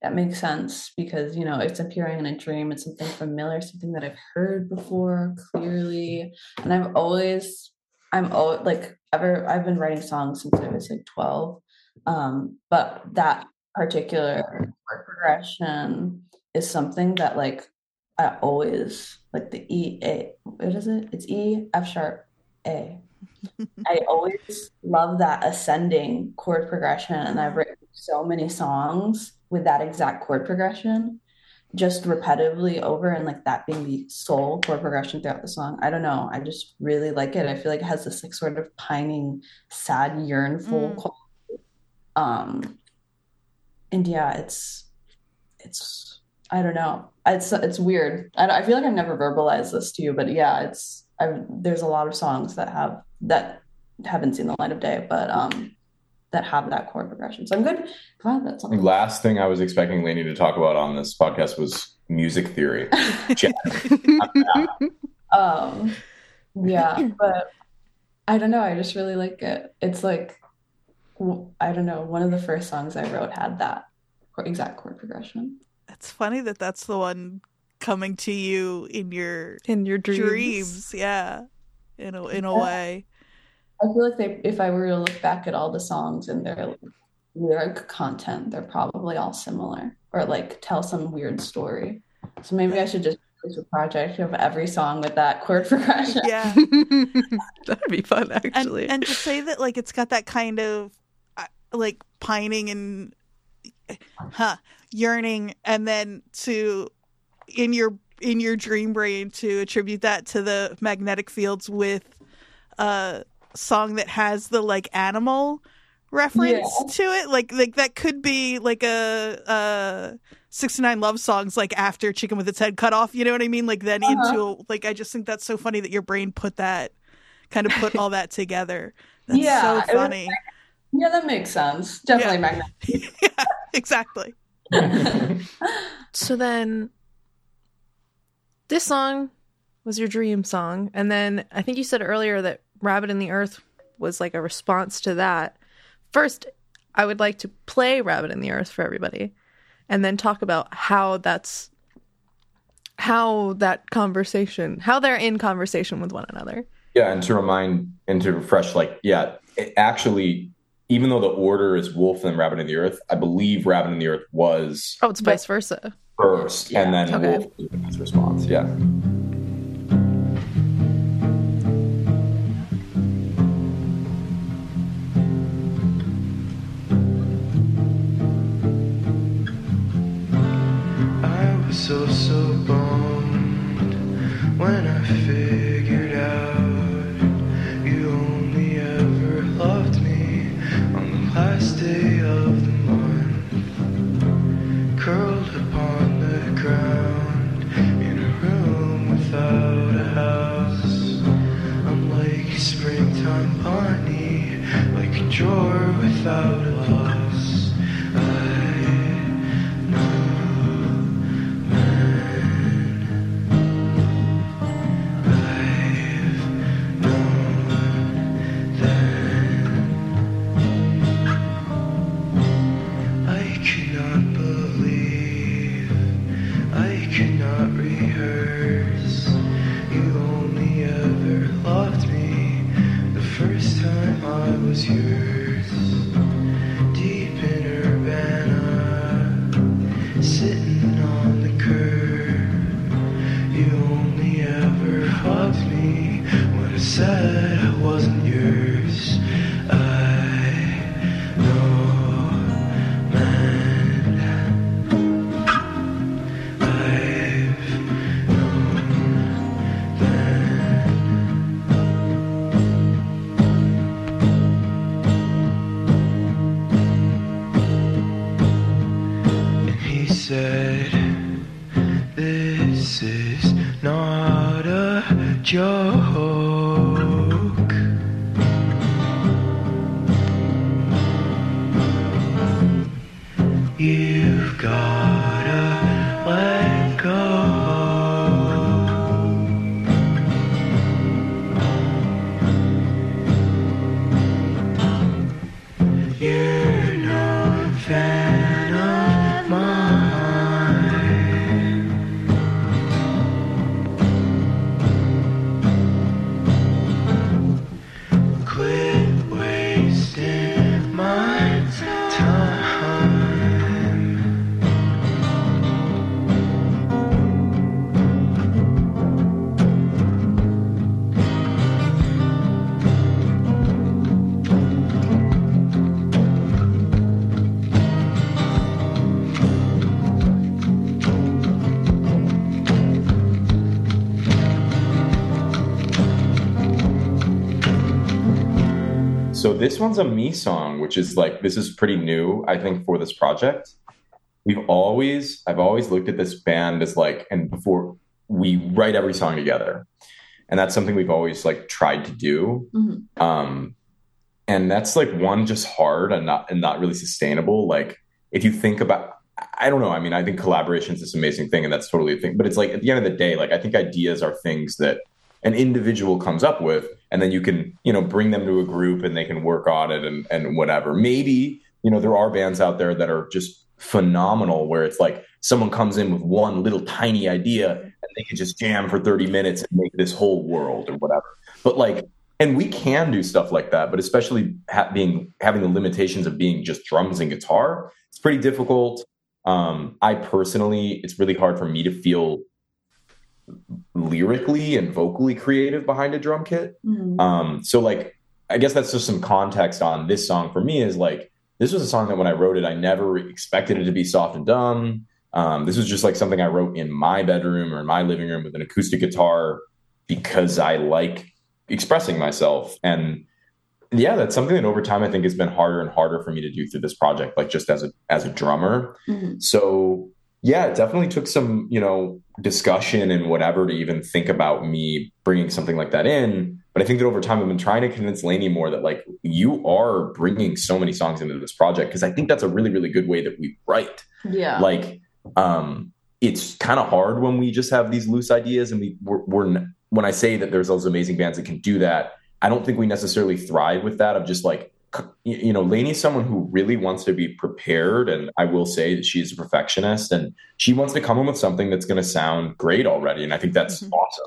that makes sense because you know it's appearing in a dream it's something familiar something that i've heard before clearly and i've always i'm always like ever i've been writing songs since i was like 12 um but that particular chord progression is something that like I always like the E A. What is it? It's E F sharp A. I <laughs> always love that ascending chord progression, and I've written so many songs with that exact chord progression, just repetitively over, and like that being the sole chord progression throughout the song. I don't know. I just really like it. I feel like it has this like sort of pining, sad, yearnful Mm. quality. Um, and yeah, it's it's I don't know. It's it's weird. I, I feel like I've never verbalized this to you, but yeah, it's I've, there's a lot of songs that have that haven't seen the light of day, but um that have that chord progression. So I'm good. Glad that's something. Last thing I was expecting Lainey to talk about on this podcast was music theory. <laughs> <laughs> Um, yeah, but I don't know. I just really like it. It's like I don't know. One of the first songs I wrote had that exact chord progression. It's funny that that's the one coming to you in your In your dreams. dreams. Yeah, in a in a Yeah. way. I feel like they, if I were to look back at all the songs and their lyric content, they're probably all similar or like tell some weird story. So maybe I should just do a project of every song with that chord <laughs> progression. Yeah. <laughs> That'd be fun, actually. and to say that like it's got that kind of uh, like pining and huh yearning and then to in your in your dream brain to attribute that to the magnetic fields with a song that has the like animal reference Yeah. to it like like that could be like a uh 69 love songs like after chicken with its head cut off you know what i mean like then Uh-huh. into like i just think that's so funny that your brain put that kind of put all that together that's Yeah, so it was- funny Yeah, that makes sense. Definitely magnetic. <laughs> yeah exactly So then, this song was your dream song, and then I think you said earlier that "Rabbit in the Earth" was like a response to that. First, I would like to play "Rabbit in the Earth" for everybody, and then talk about how that's how that conversation, how they're in conversation with one another. Yeah, and to remind and to refresh, like, yeah, it actually, even though the order is Wolf and Rabbit in the Earth, I believe Rabbit in the Earth was Oh, it's vice versa. first, and then Okay. Wolf was his response. Yeah. This one's a me song, which is like this is pretty new, I think, for this project. We've always, I've always looked at this band as like, and before we write every song together, and that's something we've always like tried to do. Mhm. Um, and that's like one just hard and not and not really sustainable. Like if you think about, I don't know. I mean, I think collaboration is this amazing thing, and that's totally a thing. But it's like at the end of the day, like I think ideas are things that an individual comes up with and then you can you know bring them to a group and they can work on it and and whatever. Maybe you know there are bands out there that are just phenomenal where it's like someone comes in with one little tiny idea and they can just jam for 30 minutes and make this whole world or whatever. But like and we can do stuff like that but especially ha- being having the limitations of being just drums and guitar it's pretty difficult. Um i personally it's really hard for me to feel lyrically and vocally creative behind a drum kit Mhm. um, so like, I guess that's just some context on this song for me is like, this was a song that when I wrote it, I never expected it to be soft and dumb. Um, this was just like something I wrote in my bedroom or in my living room with an acoustic guitar because I like expressing myself. And yeah, that's something that over time I think has been harder and harder for me to do through this project, like just as a as a drummer. Mhm. So yeah, it definitely took some, you know, discussion and whatever to even think about me bringing something like that in. But I think that over time, I've been trying to convince Lainey more that like you are bringing so many songs into this project because I think that's a really, really good way that we write. Yeah. Like, um, it's kind of hard when we just have these loose ideas and we we're, we're when I say that there's those amazing bands that can do that, I don't think we necessarily thrive with that of just like you know, Lainey's someone who really wants to be prepared, and I will say that she's a perfectionist, and she wants to come in with something that's going to sound great already, and I think that's Mhm. awesome.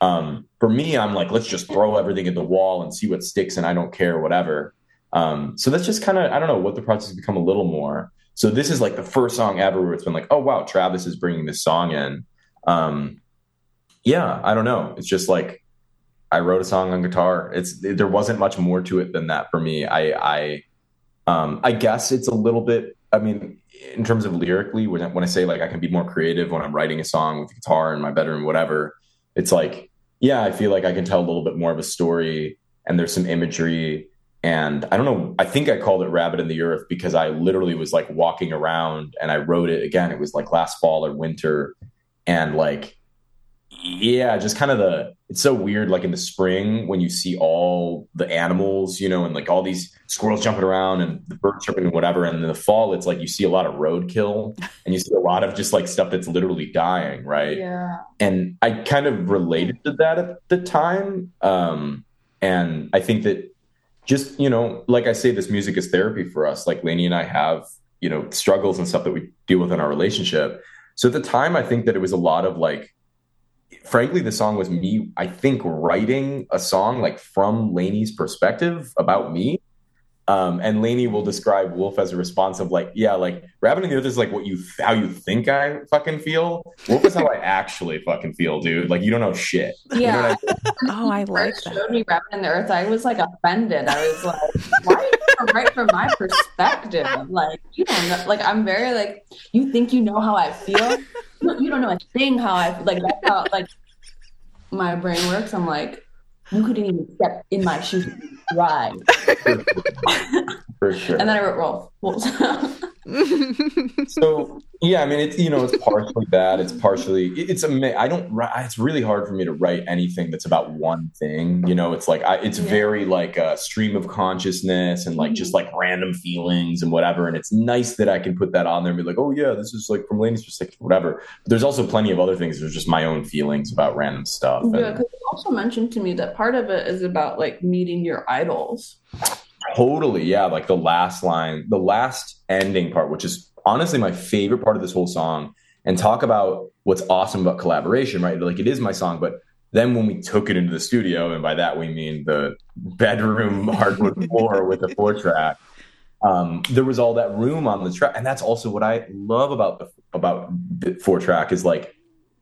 Um, for me, I'm like, let's just throw everything at the wall and see what sticks, and I don't care, whatever. Um, so that's just kind of I don't know what the project's become a little more. So this is like the first song ever where it's been like, oh wow, Travis is bringing this song in. Um, yeah, I don't know. It's just like I wrote a song on guitar. It's there wasn't much more to it than that for me. I I um I guess it's a little bit I mean in terms of lyrically when I, when I say like I can be more creative when I'm writing a song with guitar in my bedroom whatever. It's like yeah, I feel like I can tell a little bit more of a story and there's some imagery and I don't know, I think I called it Rabbit in the Earth because I literally was like walking around and I wrote it again. It was like last fall or winter and like yeah just kind of the it's so weird like in the spring when you see all the animals you know and like all these squirrels jumping around and the birds chirping and whatever and in the fall it's like you see a lot of roadkill and you see a lot of just like stuff that's literally dying right yeah. and I kind of related to that at the time. Um, and I think that just you know, like I say, this music is therapy for us. Like Lainey and I have you know struggles and stuff that we deal with in our relationship. So at the time, I think that it was a lot of like. Frankly, the song was me. I think writing a song like from Lainey's perspective about me, um, and Lainey will describe Wolf as a response of like, yeah, like Rabbit in the Earth is like what you how you think I fucking feel. Wolf is how I actually fucking feel, dude. Like you don't know shit. You know Yeah. what I mean? Oh, I like that. showed me Rabbit in the Earth. I was like offended. I was like, why are you gonna write from my perspective? Like, you don't know. Like, I'm very like, you think you know how I feel? You don't know a thing how I like. That's how like my brain works. I'm like, you couldn't even step in my shoes. Right. <laughs> For sure. And then I wrote Wolf. <laughs> So yeah, I mean, it's you know, it's partially that. It's partially it- it's a. I don't. wri- It's really hard for me to write anything that's about one thing. You know, it's like I, it's Yeah. very like a stream of consciousness and like just mm-hmm. like random feelings and whatever. And it's nice that I can put that on there and be like, oh yeah, this is like from Lainey's perspective, whatever. But there's also plenty of other things. There's just my own feelings about random stuff. yeah, And because you also mentioned to me that part of it is about like meeting your idols. Totally, yeah. Like the last line, the last ending part, which is honestly my favorite part of this whole song. And talk about what's awesome about collaboration, right? Like it is my song, but then when we took it into the studio, and by that we mean the bedroom <laughs> hardwood floor with the four track, um, there was all that room on the track, and that's also what I love about the about the four track is like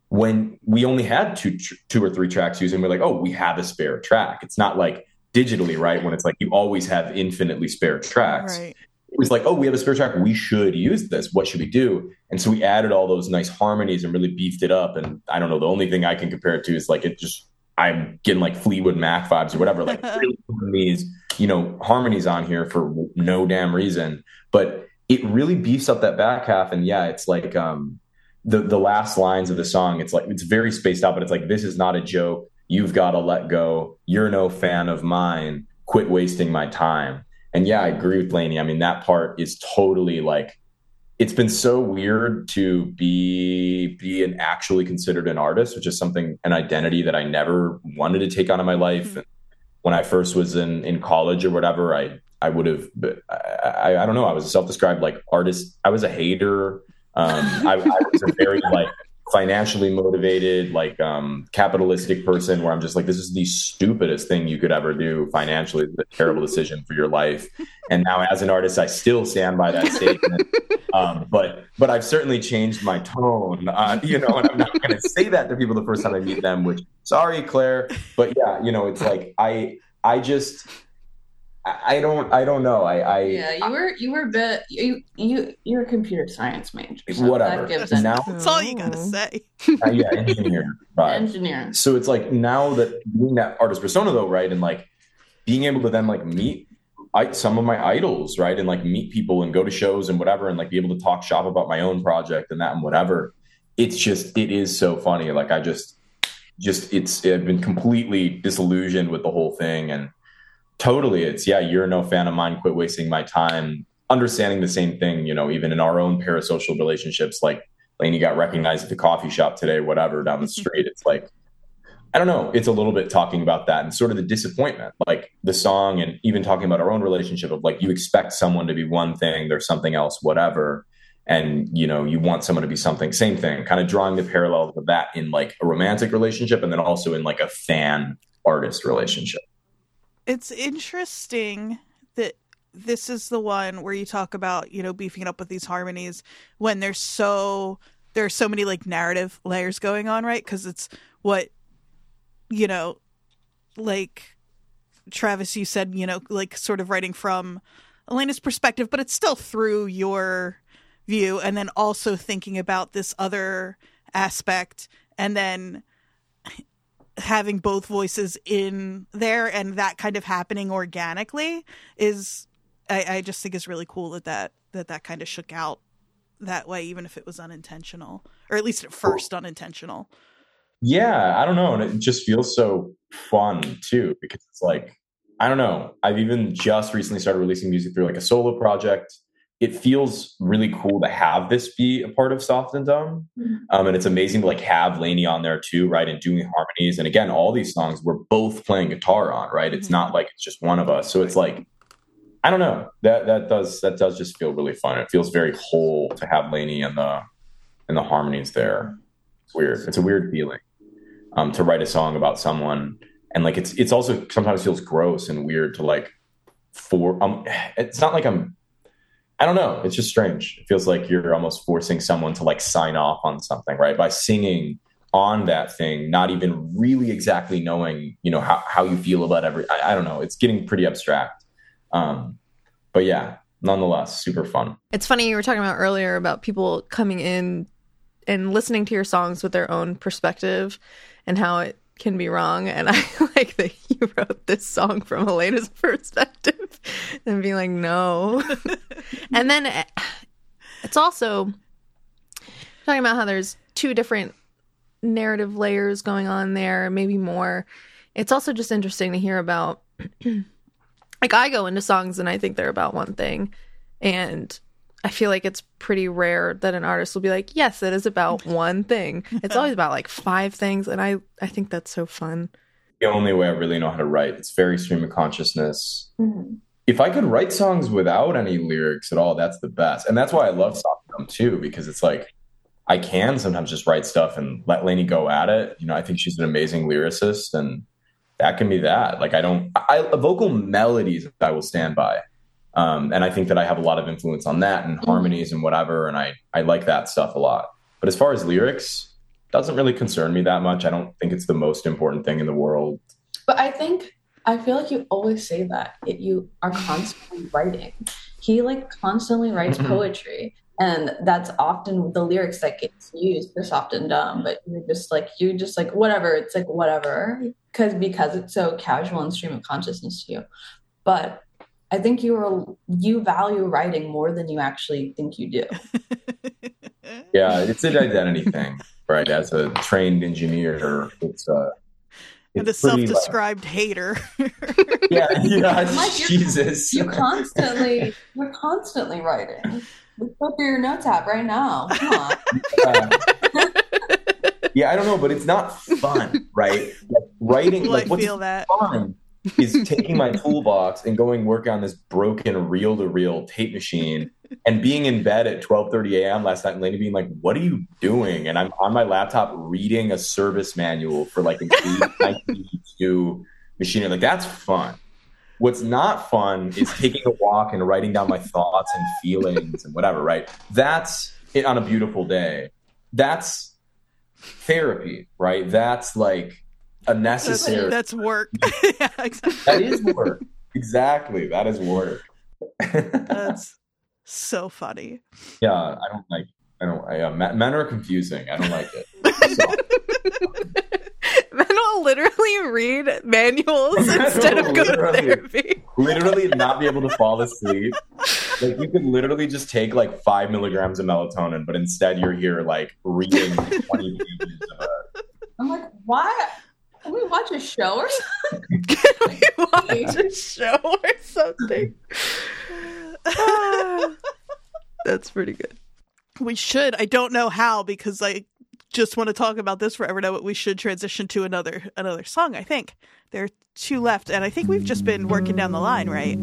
when we only had two two or three tracks using, we're like, oh, we have a spare track. It's not like digitally, right? When it's like you always have infinitely spare tracks. Right. It was like, oh, we have a spare track. We should use this. What should we do? And so we added all those nice harmonies and really beefed it up. And I don't know. The only thing I can compare it to is like it just I'm getting like Fleetwood Mac vibes or whatever. Like <laughs> really putting these you know, harmonies on here for no damn reason, but it really beefs up that back half. And yeah, it's like um, the the last lines of the song. It's like it's very spaced out, but it's like this is not a joke. You've got to let go. You're no fan of mine. Quit wasting my time. And yeah, I agree with Lainey. I mean, that part is totally like it's been so weird to be be an actually considered an artist, which is something an identity that I never wanted to take on in my life. Mhm. When I first was in in college or whatever, I I would have I, I, I don't know. I was a self described like artist. I was a hater. Um, I, I was a very like financially motivated, like um, capitalistic person where I'm just like, this is the stupidest thing you could ever do financially. It's a terrible decision for your life. And now, as an artist, I still stand by that statement. <laughs> Um, but but I've certainly changed my tone, uh, you know, and I'm not going to say that to people the first time I meet them. Which, sorry, Claire, but yeah, you know, it's like I I just I I don't I don't know. I I Yeah, you were you were a bit you you you're a computer science major. so whatever. That gives it Now, That's all you gotta say. uh, yeah, engineer. <laughs> Right. engineering. So it's like now that being that artist persona though, right, and like being able to then like meet I, some of my idols, right, and like meet people and go to shows and whatever, and like be able to talk shop about my own project and that and whatever. It's just it is so funny. Like I just just it's I've been completely disillusioned with the whole thing and totally it's yeah you're no fan of mine quit wasting my time understanding the same thing you know even in our own parasocial relationships like Lainey got recognized at the coffee shop today, whatever, down the <laughs> street. It's like, I don't know. It's a little bit talking about that and sort of the disappointment, like the song, and even talking about our own relationship of like, you expect someone to be one thing, there's something else, whatever. And, you know, you want someone to be something, same thing, kind of drawing the parallel of that in like a romantic relationship and then also in like a fan artist relationship. It's interesting that this is the one where you talk about, you know, beefing it up with these harmonies when there's so there are so many like narrative layers going on, right? Because it's what you know, like Travis, you said, you know, like sort of writing from Elena's perspective, but it's still through your view, and then also thinking about this other aspect, and then having both voices in there and that kind of happening organically is I, I just think is really cool that that that that kind of shook out that way even if it was unintentional or at least at first unintentional Yeah, I don't know. And it just feels so fun too, because it's like, I don't know. I've even just recently started releasing music through like a solo project. It feels really cool to have this be a part of Soft and Dumb. Um, and it's amazing to like have Lainey on there too, right? And doing harmonies. And again, all these songs we're both playing guitar on, right? It's Mhm. not like it's just one of us. So it's like, I don't know. That that does that does just feel really fun. It feels very whole to have Lainey and the and the harmonies there. It's weird. It's a weird feeling um, to write a song about someone, and like it's it's also sometimes feels gross and weird to like for um. It's not like I'm. I don't know. It's just strange. It feels like you're almost forcing someone to like sign off on something, right? By singing on that thing, not even really exactly knowing, you know, how, how you feel about every. I, I don't know. It's getting pretty abstract. Um, but yeah, nonetheless, super fun. It's funny you were talking about earlier about people coming in and listening to your songs with their own perspective and how it can be wrong. And I <laughs> like that you wrote this song from Elena's <laughs> perspective and being like, no. <laughs> and then eh, it's also talking about how there's two different narrative layers going on there, maybe more. It's also just interesting to hear about. <clears throat> like I go into songs and I think they're about one thing, and I feel like it's pretty rare that an artist will be like, "Yes, it is about <laughs> one thing." It's always about like five things, and I I think that's so fun. The only way I really know how to write. It's very stream of consciousness. Mm-hmm. if I could write songs without any lyrics at all, that's the best. And that's why I love Soft and Dumb too, because it's like I can sometimes just write stuff and let Lainey go at it. You know, I think she's an amazing lyricist and that can be that. Like I don't I vocal melodies I will stand by. Um, and I think that I have a lot of influence on that and harmonies and whatever, and I I like that stuff a lot. But as far as lyrics, doesn't really concern me that much. I don't think it's the most important thing in the world. But I think I feel like you always say that it, you are constantly writing. He like constantly writes <laughs> poetry, and that's often the lyrics that gets used for soft and dumb. But you're just like you just like whatever. It's like whatever because because it's so casual and stream of consciousness to you. but I think you are you value writing more than you actually think you do. <laughs> Yeah, it's an identity thing, right? As a trained engineer, it's uh, a it's pretty, like- self-described hater. <laughs> yeah, yeah, Like, you're- <laughs> Jesus. You constantly you're constantly writing. Look up your notes app right now. Come on. Uh, yeah, I don't know, but it's not fun, right? Like, writing, I like what's feel that. fun is taking my toolbox and going work on this broken reel-to-reel tape machine and being in bed at 12:30 a.m. last night and Lainey being like, "What are you doing?" And I'm on my laptop reading a service manual for like an 1982 <laughs> machine. Like that's fun. What's not fun is taking a walk and writing down my thoughts and feelings and whatever. Right? That's it on a beautiful day. That's therapy, right? That's like a That's, necessary. that's work. <laughs> <laughs> yeah, exactly. that is work. Exactly. That is work. <laughs> That's so funny. yeah, I don't like. I don't. I, uh, men men are confusing. I don't like it. Men will literally read manuals instead of go to Literally. therapy. literally, not be able to fall asleep. Like you could literally just take like five milligrams of melatonin, but instead you're here like reading twenty pages of a. I'm like, why? Can we watch a show or something? <laughs> Can we watch a show or something? Ah, <sighs> That's pretty good. We should. I don't know how because I just want to talk about this forever now, but we should transition to another another song, I think. There are two left, and I think we've just been working down the line, right?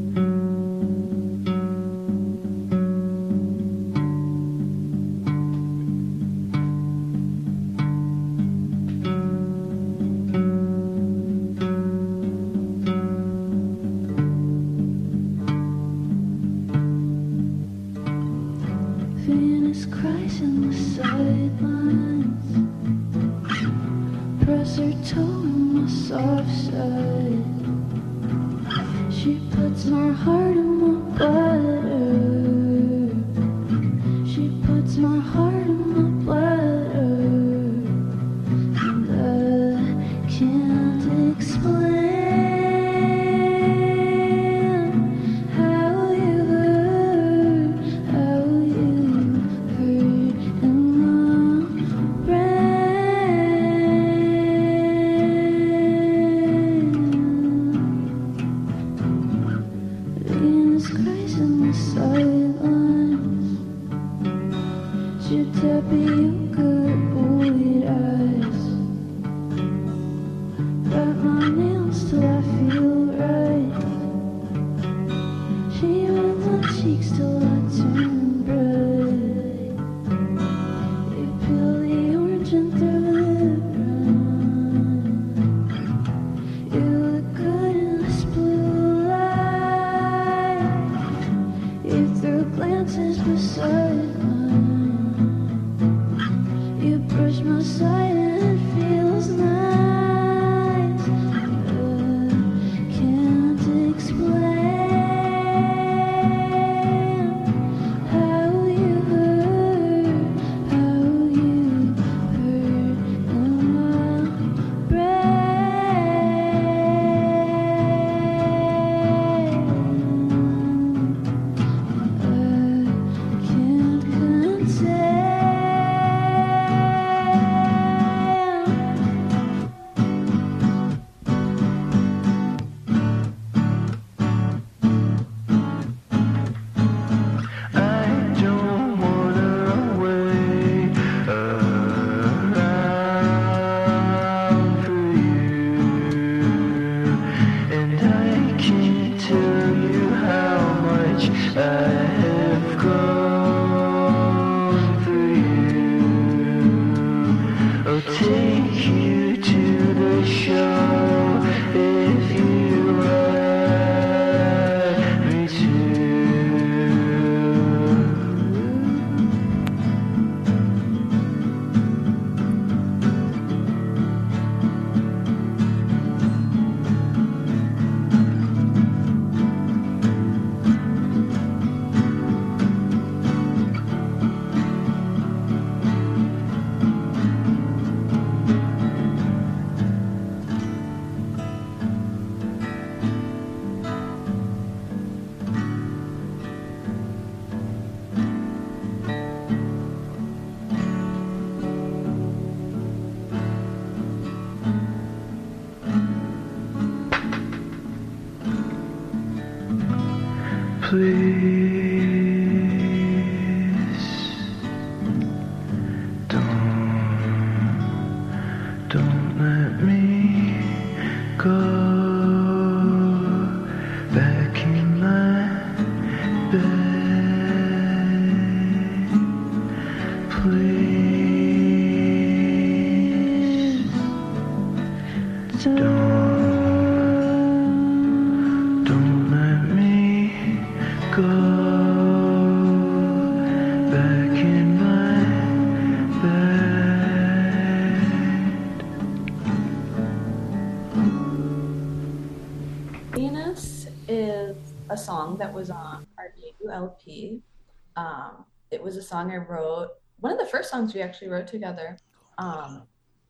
Song I wrote, one of the first songs we actually wrote together. Um,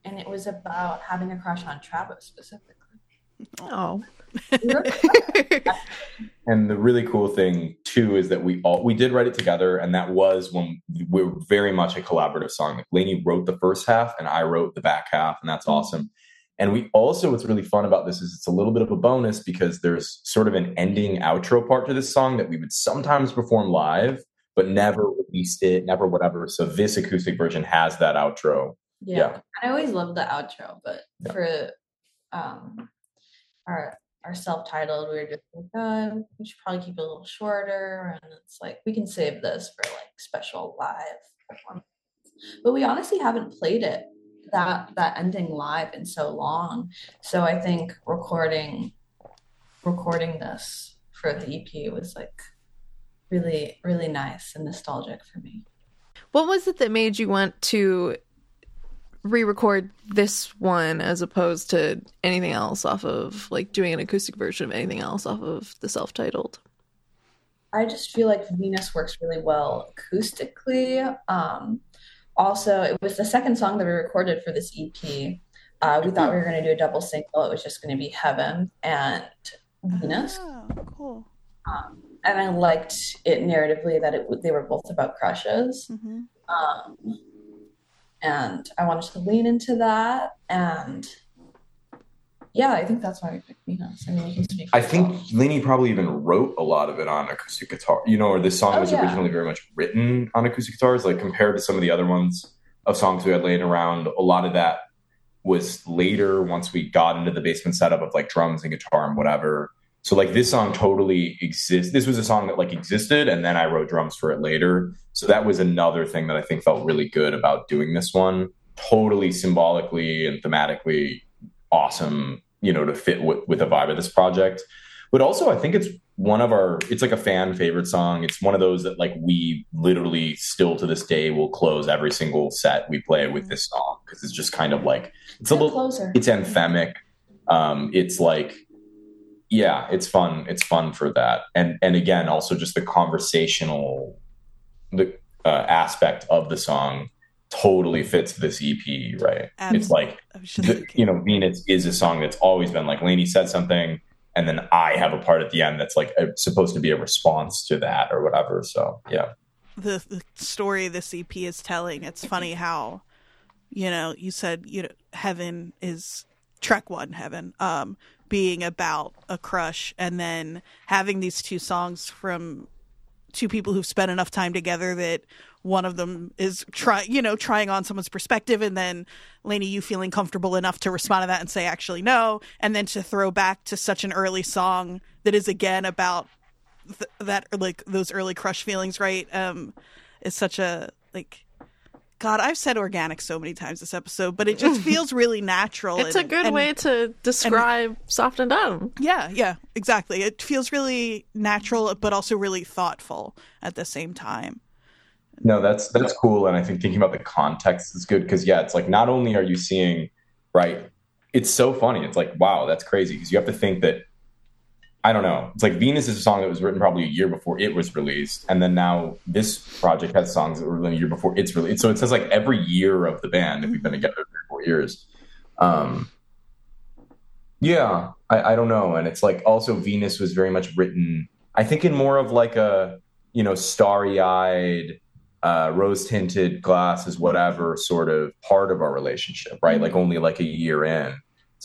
and it was about having a crush on Travis specifically. Oh. <laughs> And the really cool thing too is that we all we did write it together, and that was when we were very much a collaborative song. Like Lainey wrote the first half, and I wrote the back half, and that's awesome. And we also, what's really fun about this is it's a little bit of a bonus because there's sort of an ending outro part to this song that we would sometimes perform live, but never released it, never whatever. So this acoustic version has that outro. yeah. Yeah. I always loved the outro, but Yeah. for um, our our self-titled, we were just like, uh, we should probably keep it a little shorter, and it's like we can save this for like special live performance. But we honestly haven't played it that that ending live in so long, so I think recording recording this for the EP was like really really nice and nostalgic for me. What was it that made you want to re-record this one as opposed to anything else off of like doing an acoustic version of anything else off of the self-titled? I just feel like Venus works really well acoustically. Um, also, it was the second song that we recorded for this EP. Uh, we thought we were going to do a double single. It was just going to be Heaven and Venus. Oh, cool. Um, and I liked it narratively that it they were both about crushes. hmm Um, and I wanted to lean into that. And yeah, I think that's why we picked Venus. I mean, speak. for I think ourselves. Lainey probably even wrote a lot of it on acoustic guitar. You know, or this song Oh, was yeah. originally very much written on acoustic guitars, like compared to some of the other ones of songs we had laying around. A lot of that was later once we got into the basement setup of like drums and guitar and whatever. So like this song totally exists. This was a song that like existed, and then I wrote drums for it later. So that was another thing that I think felt really good about doing this one. Totally symbolically and thematically awesome, you know, to fit with, with the vibe of this project. But also, I think it's one of our. It's like a fan favorite song. It's one of those that like we literally still to this day will close every single set we play with this song because it's just kind of like it's a little closer. it's anthemic um it's like yeah it's fun it's fun for that. And and again also just the conversational the uh, aspect of the song totally fits this ep right? It's like I was just the, you know venus is a song that's always been like Lainey said something and then i have a part at the end that's like a, supposed to be a response to that or whatever so yeah. The, the story this EP is telling. It's funny how, you know, you said you know heaven is track one heaven, um, being about a crush, and then having these two songs from two people who've spent enough time together that one of them is try you know trying on someone's perspective and then Lainey you feeling comfortable enough to respond to that and say actually no? And then to throw back to such an early song that is again about th- that like those early crush feelings right? Um is such a like god i've said organic so many times this episode but it just <laughs> feels really natural It's a good and- way to describe soft and dumb. yeah yeah exactly it feels really natural but also really thoughtful at the same time No, that's that's cool, and I think thinking about the context is good because yeah, it's like not only are you seeing right, it's so funny. It's like wow, that's crazy because you have to think that I don't know. It's like Venus is a song that was written probably a year before it was released, and then now this project has songs that were written a year before it's released. So it says like every year of the band if we've been together three or four years. Um, yeah, I, I don't know, and it's like also Venus was very much written. I think in more of like a you know starry eyed uh, rose tinted glasses, whatever sort of part of our relationship, right? Like only like a year in.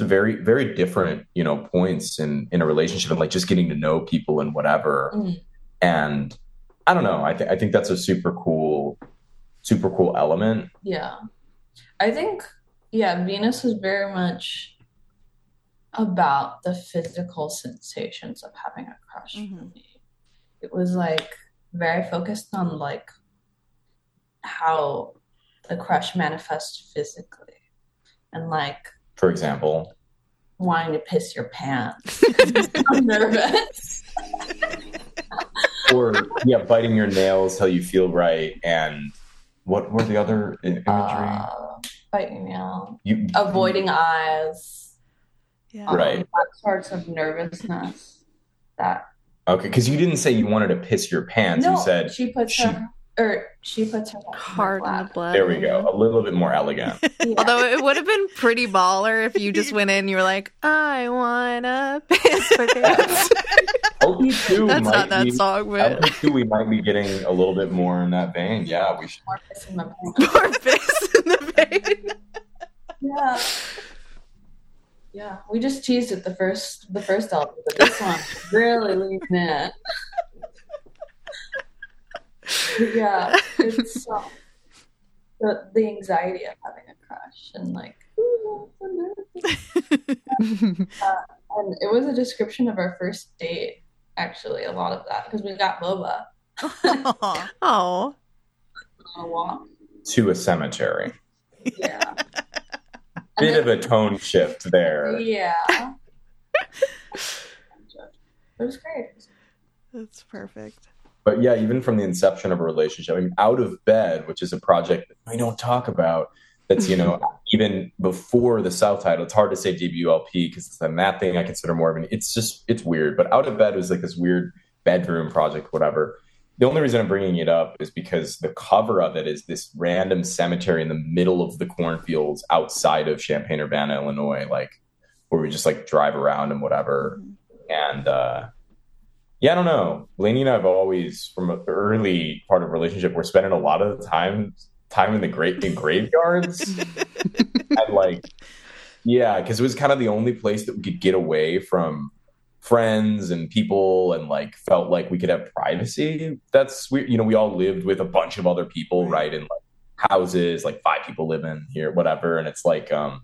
It's a very, very different, you know, points in in a relationship and like just getting to know people and whatever. Mm. and I don't know. I think I think that's a super cool, super cool element. Yeah. I think, yeah, Venus was very much about the physical sensations of having a crush for Mhm. me. It was like very focused on like how the crush manifests physically and like For example, wanting to piss your pants. <laughs> I'm nervous. or yeah, biting your nails till you feel right, and what were the other imagery? Uh, biting nail. you Avoiding eyes. Yeah. um, Right. That sorts of nervousness. That Okay, because you didn't say you wanted to piss your pants. no, you said she puts she- her or she puts her hand in my Hard in the blood. there we go, a little bit more elegant. <laughs> Yeah. Although it would have been pretty baller if you just <laughs> went in and you were like, I wanna <laughs> piss for dance. LP two That's not that be, song, but LP two we might be getting a little bit more in that vein. Yeah, we should. more pissing my pants. more piss in the vein. Yeah. Yeah, we just teased it the first the first album, but this one really leaned in. But yeah, <laughs> it's um, the the anxiety of having a crush and like, ooh, I'm so nervous. and it was a description of our first date. Actually, a lot of that because we got boba <laughs> Oh, on a walk. To a cemetery. Yeah, Bit of a tone shift there. yeah. <laughs> It was great. That's perfect. But yeah, even from the inception of a relationship, I mean, Out of Bed, which is a project that we don't talk about, that's, you know, <laughs> even before the self title, it's hard to say debut LP because it's then that thing I consider more of an, it's just, it's weird. But Out of Bed was like this weird bedroom project, whatever. The only reason I'm bringing it up is because the cover of it is this random cemetery in the middle of the cornfields outside of Champaign Urbana, Illinois, like where we just like drive around and whatever. And, uh, yeah, I don't know. Lainey and I have always, from an early part of relationship, we're spending a lot of the time time in the great in graveyards, <laughs> and like, yeah, because it was kind of the only place that we could get away from friends and people, and like felt like we could have privacy. That's we, you know, we all lived with a bunch of other people, right, in like houses, like five people live in here, whatever, and it's like, um,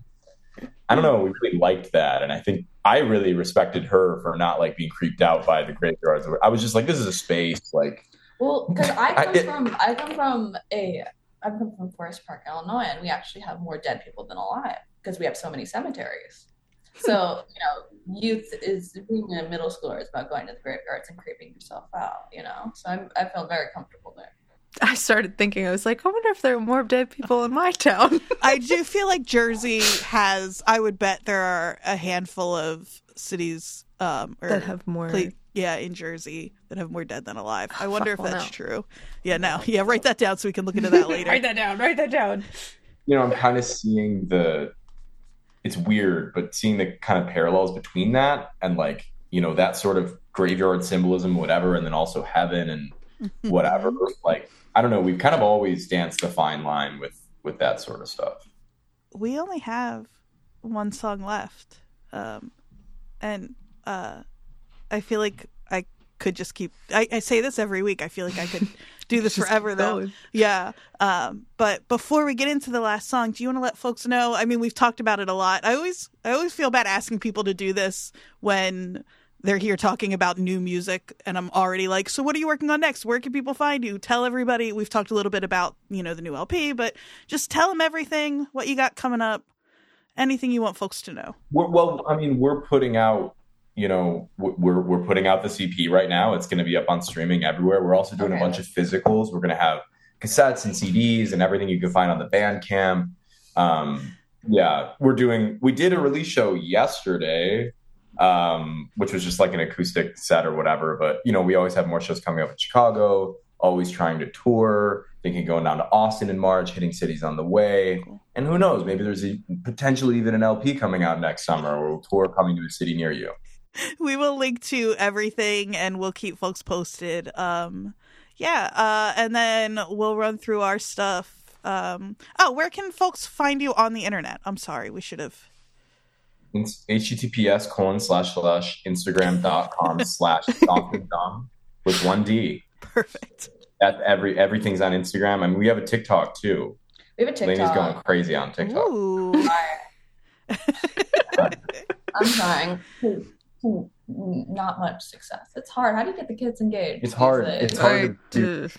I don't know, we really liked that, and I think I really respected her for not like being creeped out by the graveyards. I was just like, this is a space, like Well, because I <laughs> I- come it- from I come from a I come from Forest Park, Illinois, and we actually have more dead people than alive because we have so many cemeteries. So you know, youth is being a middle schooler is about going to the graveyards and creeping yourself out. You know, so I'm, I felt very comfortable there. I started thinking, I was like, I wonder if there are more dead people in my town. <laughs> I do feel like Jersey has. I would bet there are a handful of cities um, or that have more. pla- yeah, in Jersey that have more dead than alive. I wonder if Fuck, well, that's no. true. Yeah, no, yeah, write that down so we can look into that <laughs> later. Write that down. Write that down. you know, I'm kind of seeing the. It's weird, but seeing the kind of parallels between that and like you know that sort of graveyard symbolism, whatever, and then also heaven and whatever. Like I don't know, we've kind of always danced a fine line with with that sort of stuff. we only have one song left um and uh i feel like i could just keep i, I say this every week i feel like i could <laughs> do this forever though. yeah um but before we get into the last song do you want to let folks know i mean we've talked about it a lot. I always i always feel bad asking people to do this when they're here talking about new music and i'm already like so what are you working on next where can people find you tell everybody we've talked a little bit about you know the new lp but just tell them everything what you got coming up anything you want folks to know We're, well, I mean, we're putting out. You know, we're we're putting out the EP right now. It's going to be up on streaming everywhere. We're also doing Okay. a bunch of physicals. We're going to have cassettes and CDs and everything you can find on the Bandcamp. Um, yeah, we're doing. We did a release show yesterday, um, which was just like an acoustic set or whatever. But you know, we always have more shows coming up in Chicago. Always trying to tour. Thinking going down to Austin in March, hitting cities on the way. And who knows? Maybe there's a, potentially even an LP coming out next summer or a tour coming to a city near you. <laughs> we will link to everything and we'll keep folks posted um yeah uh and then we'll run through our stuff um oh where can folks find you on the internet i'm sorry we should have https colon slash slash instagram dot com <laughs> slash soft and dumb with one D. Perfect. That every everything's on Instagram. I mean, we have a TikTok too. We have a tiktok Lainey's going crazy on TikTok. Ooh. <laughs> I'm trying. Not much success. It's hard. How do you get the kids engaged? It's hard. these? It's hard I- to do.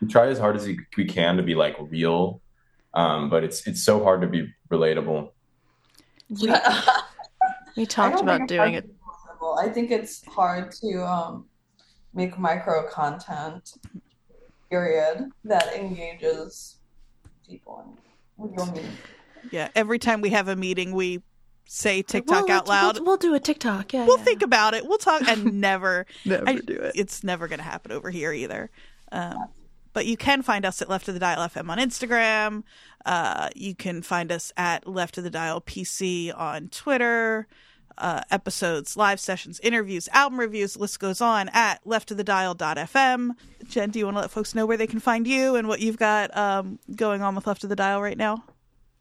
We try as hard as we we can to be like real, um, but it's it's so hard to be relatable. We I talked about doing it. to be relatable. I think it's hard to um, make micro content, period, that engages people in. Yeah. Every time we have a meeting, we say TikTok We'll- out loud. We'll, we'll do a TikTok. Yeah. We'll yeah. think about it. We'll talk and <laughs> never Never I- do it. It's never going to happen over here either. Um, but you can find us at Left of the Dial FM on Instagram. Uh, you can find us at Left of the Dial PC on Twitter. Uh, episodes, live sessions, interviews, album reviews, list goes on at leftofthedial.fm. Jenn, do you want to let folks know where they can find you and what you've got um, going on with Left of the Dial right now?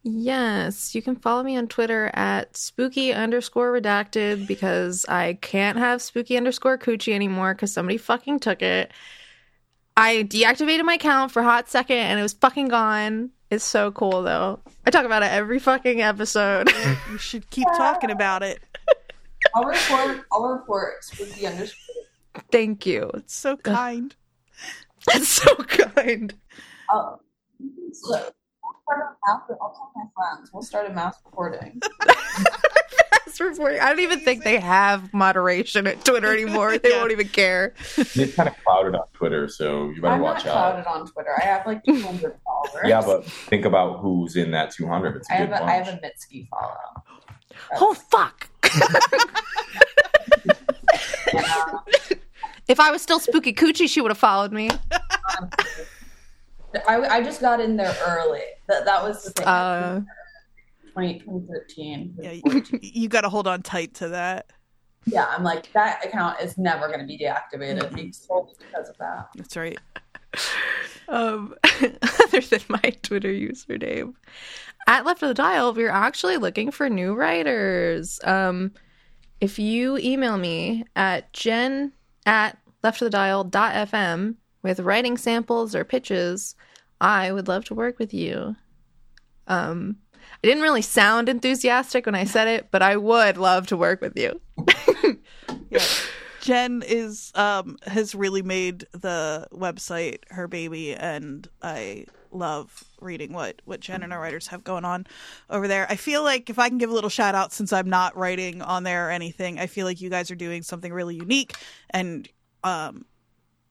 Yes, you can follow me on Twitter at spooky underscore redacted because I can't have spooky underscore coochie anymore because somebody fucking took it. I deactivated my account for a hot second and it was fucking gone. It's so cool though. I talk about it every fucking episode. You should keep talking about it. <laughs> I'll report. I'll report. Spooky underscore. Thank you. It's so kind. <laughs> It's so kind. I'll, so, I'll start a mass, I'll tell my friends. We'll start a mass recording. <laughs> Fast <laughs> reporting. I don't even think they have moderation at Twitter anymore. They Yeah. won't even care. It's kind of clouded on Twitter, so you better I'm watch not out. clouded on Twitter. I have like 200 followers. Yeah, but think about who's in that 200. It's a I good have a, bunch. I have a Mitski follow. <gasps> Oh fuck. <laughs> if I was still spooky coochie, she would have followed me. <laughs> I, I just got in there early. That that was the thing. Uh, 20, 2013. Yeah, <laughs> you, you got to hold on tight to that. Yeah, I'm like that account is never going to be deactivated solely because of that. That's right. um, <laughs> other than my Twitter username, at Left of the Dial, we're actually looking for new writers. Um, if you email me at jenn at leftofthedial.fm with writing samples or pitches, I would love to work with you. Um, I didn't really sound enthusiastic when I said it, but I would love to work with you. <laughs> Yeah. Jenn is um has really made the website her baby and I love reading what what Jenn and our writers have going on over there. I feel like if I can give a little shout out since I'm not writing on there or anything, I feel like you guys are doing something really unique and um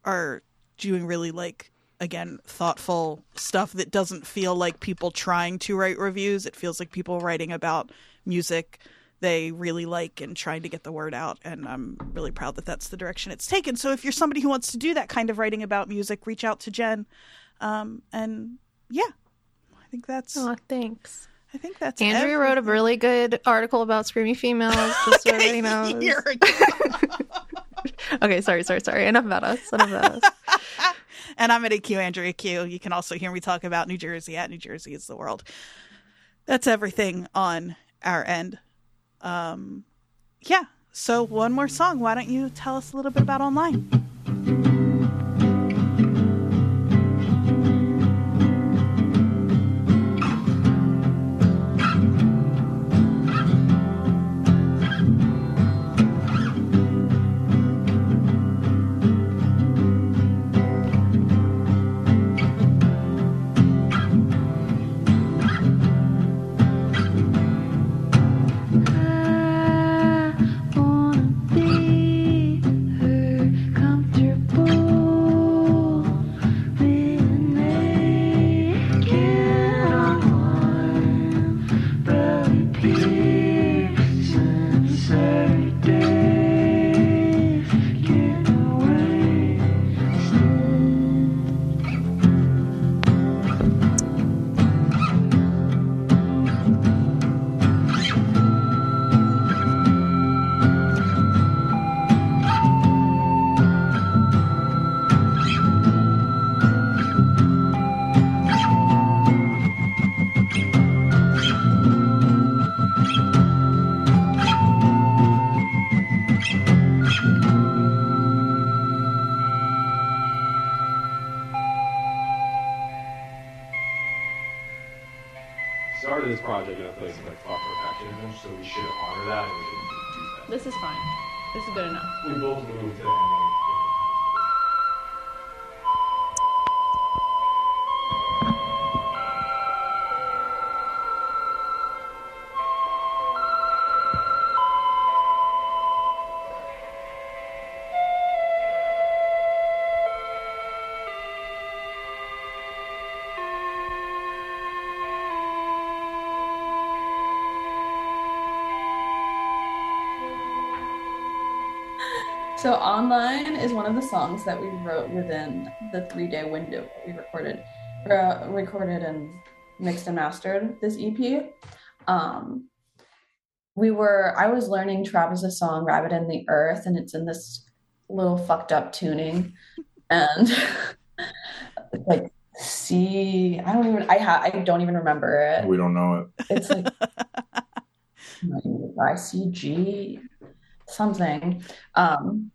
are doing really like again thoughtful stuff that doesn't feel like people trying to write reviews. It feels like people writing about music they really like and trying to get the word out and i'm really proud that that's the direction it's taken so if you're somebody who wants to do that kind of writing about music reach out to jenn um, and yeah i think that's Oh, thanks. i think that's Andrea wrote a really good article about Screaming Females, just so <laughs> everybody knows. <laughs> Okay, sorry, sorry, sorry. Enough about us. Enough about us. And i'm at aq andrea q. You can also hear me talk about new jersey at new jersey is the world. That's everything on our end. Um, yeah. So one more song. Why don't you tell us a little bit about online So online is one of the songs that we wrote within the three day window we recorded, uh, recorded and mixed and mastered this EP. Um, we were I was learning Travis's song "Rabbit in the Earth" and it's in this little fucked up tuning, and <laughs> like C I don't even I ha- I don't even remember it. We don't know it. It's like <laughs> ICG something. Um,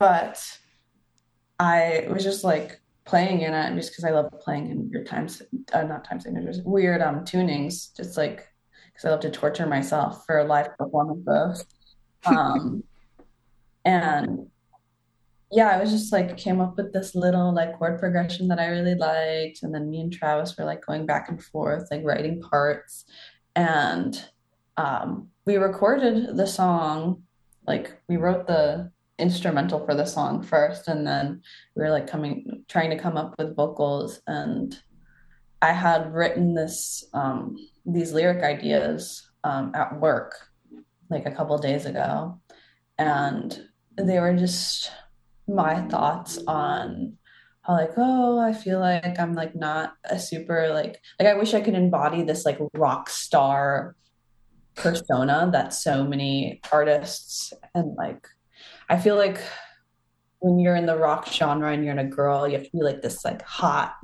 but I was just like playing in it just because I love playing in weird times, uh, not time signatures, weird um tunings, just like because I love to torture myself for live performances. Um, <laughs> and yeah, I was just like came up with this little like chord progression that I really liked, and then me and Travis were like going back and forth, like writing parts, and um, we recorded the song like we wrote the instrumental for the song first and then we were like coming trying to come up with vocals and i had written this um these lyric ideas um at work like a couple days ago and they were just my thoughts on how like oh i feel like i'm like not a super like like i wish i could embody this like rock star persona that so many artists and like I feel like when you're in the rock genre and you're in a girl, you have to be like this like hot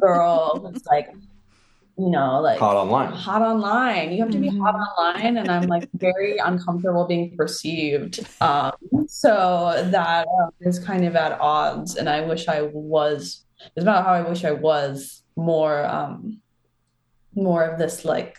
girl who's like you know like Hot online. hot online. You have to be hot online, and I'm like very uncomfortable being perceived. Um, so that um, is kind of at odds, and I wish I was. It's about how I wish I was more, um, more of this like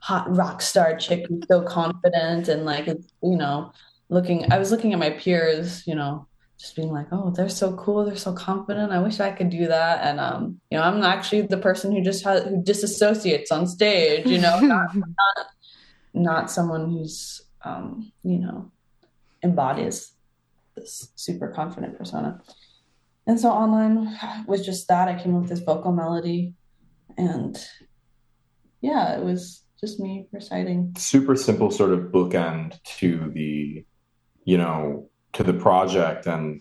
hot rock star chick who's so confident and like you know looking. I was looking at my peers, you know, just being like, oh, they're so cool, they're so confident. I wish I could do that. And um, you know, I'm actually the person who just has who disassociates on stage, you know, not <laughs> not, not someone who's um, you know, embodies this super confident persona. And so online was just that. I came up with this vocal melody and yeah, it was just me reciting. super simple sort of bookend to the you know to the project. And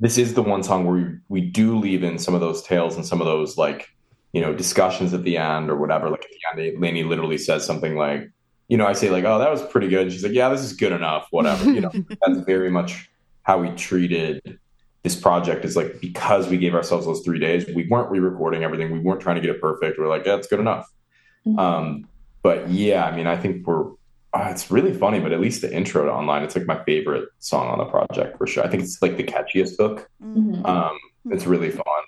this is the one song where we, we do leave in some of those tales and some of those like you know discussions at the end or whatever. Like at the end Lainey literally says something like you know I say like oh that was pretty good. And she's like yeah this is good enough whatever. You know <laughs> that's very much how we treated this project. Is like because we gave ourselves those three days we weren't re-recording everything. We weren't trying to get it perfect. We're like yeah it's good enough. Mhm. um, but yeah, I mean, I think we're. Uh, it's really funny, but at least the intro to online, it's like my favorite song on the project for sure. I think it's like the catchiest hook. Mm-hmm. Mhm. Um, it's really fun,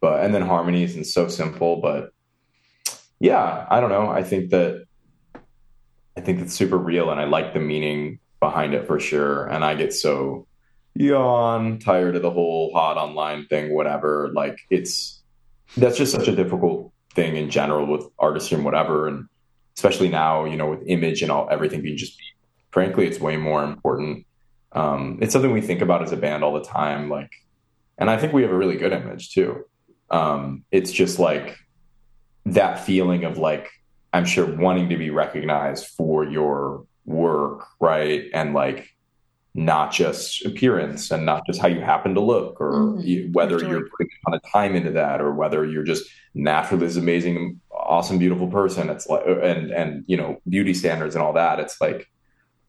but and then harmonies and so simple, but yeah, I don't know. I think that I think it's super real, and I like the meaning behind it for sure. And I get so yawn tired of the whole hot online thing, whatever. Like it's that's just such a difficult thing in general with artistry and whatever, and especially now, you know, with image and all everything being just be frankly, it's way more important. Um, it's something we think about as a band all the time, like, and I think we have a really good image too. Um, it's just like that feeling of like I'm sure wanting to be recognized for your work, right? And like not just appearance and not just how you happen to look or Mhm. you, whether Sure. you're putting a ton of time into that or whether you're just naturally this amazing, awesome, beautiful person. It's like, and, and, you know, beauty standards and all that. It's like,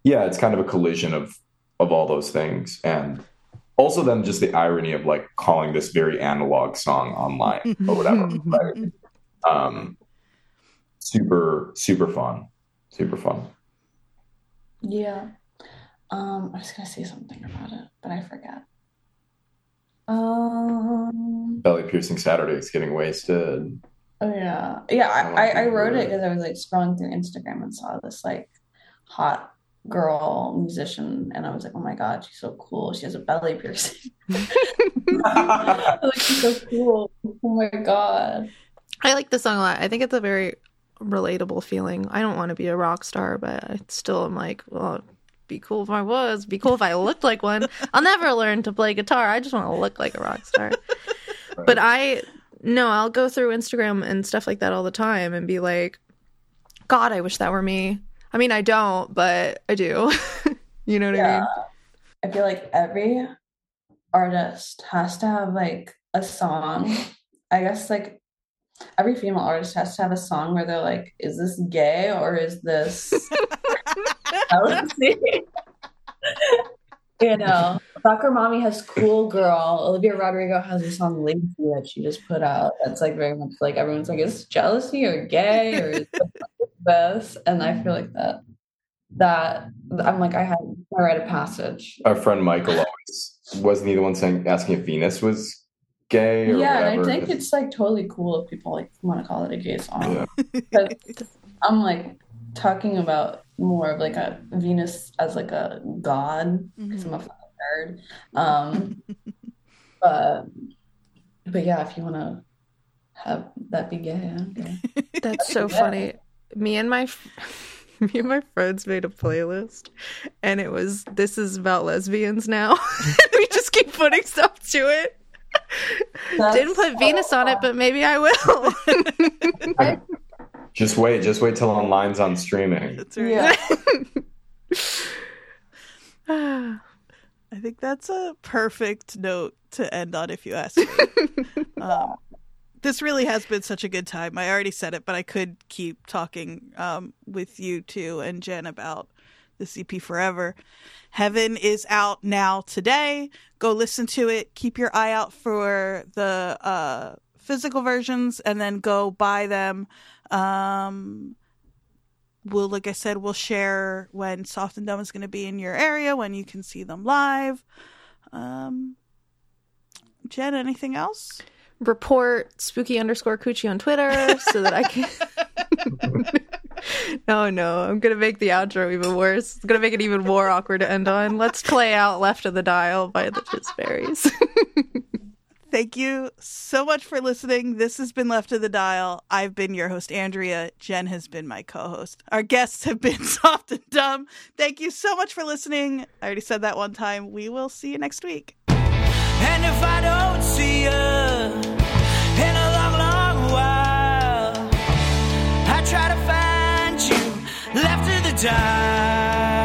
yeah, it's kind of a collision of, of all those things. And also then just the irony of like calling this very analog song online <laughs> or whatever. right? Um, super, super fun. Super fun. Yeah. Um, I was gonna say something about it, but I forgot. Um, Belly piercing Saturday is getting wasted. Oh yeah, yeah. I, I, I wrote it because I was like scrolling through Instagram and saw this like hot girl musician, and I was like, oh my god, she's so cool. She has a belly piercing. <laughs> Like, she's so cool. Oh my god. I like the song a lot. I think it's a very relatable feeling. I don't want to be a rock star, but I still am like, well, it'd be cool if I was. Be cool if I looked like one. I'll never learn to play guitar. I just want to look like a rock star. But I no, I'll go through Instagram and stuff like that all the time and be like, God, I wish that were me. I mean, I don't, but I do. <laughs> you know what I mean? I feel like every artist has to have like a song. I guess like every female artist has to have a song where they're like, is this gay or is this? <laughs> you know, Soccer Mommy has Cool Girl. Olivia Rodrigo has a song Lacy that she just put out. That's like very much like everyone's like, is it jealousy or gay or <laughs> this? And I feel like that that I'm like I had I read a passage. Our friend Michael always wasn't he the one saying asking if Venus was gay or Yeah, whatever. I think it's like totally cool if people like want to call it a gay song. Because I'm like talking about more of like a Venus as like a god because I'm a fucking nerd. Um, <laughs> but but yeah, if you want to have that be gay, don't. <laughs> That's so funny. Me and my f- <laughs> me and my friends made a playlist, and it was "This is about lesbians now." we just keep putting stuff to it. That's Didn't put so Venus on it, but maybe I will. Just wait, just wait till online's on streaming. That's right. Yeah. <laughs> <sighs> I think that's a perfect note to end on, if you ask me. <laughs> um, this really has been such a good time. I already said it, but I could keep talking um, with you two and Jenn about the EP forever. Heaven is out now today. Go listen to it. Keep your eye out for the uh, physical versions, and then go buy them. Um, we'll like I said, we'll share when Soft and Dumb is going to be in your area when you can see them live. Um, Jenn, anything else? Report spooky underscore coochie on Twitter so that I can. <laughs> no, no, I'm gonna make the outro even worse. It's gonna make it even more awkward to end on. Let's play out "Left of the Dial" by the Fitzberries. <laughs> Thank you so much for listening. This has been Left of the Dial. I've been your host, Andrea. Jenn has been my co host. Our guests have been <laughs> Soft and Dumb. Thank you so much for listening. I already said that one time. We will see you next week. And if I don't see you in a long, long while, I try to find you left to the dark.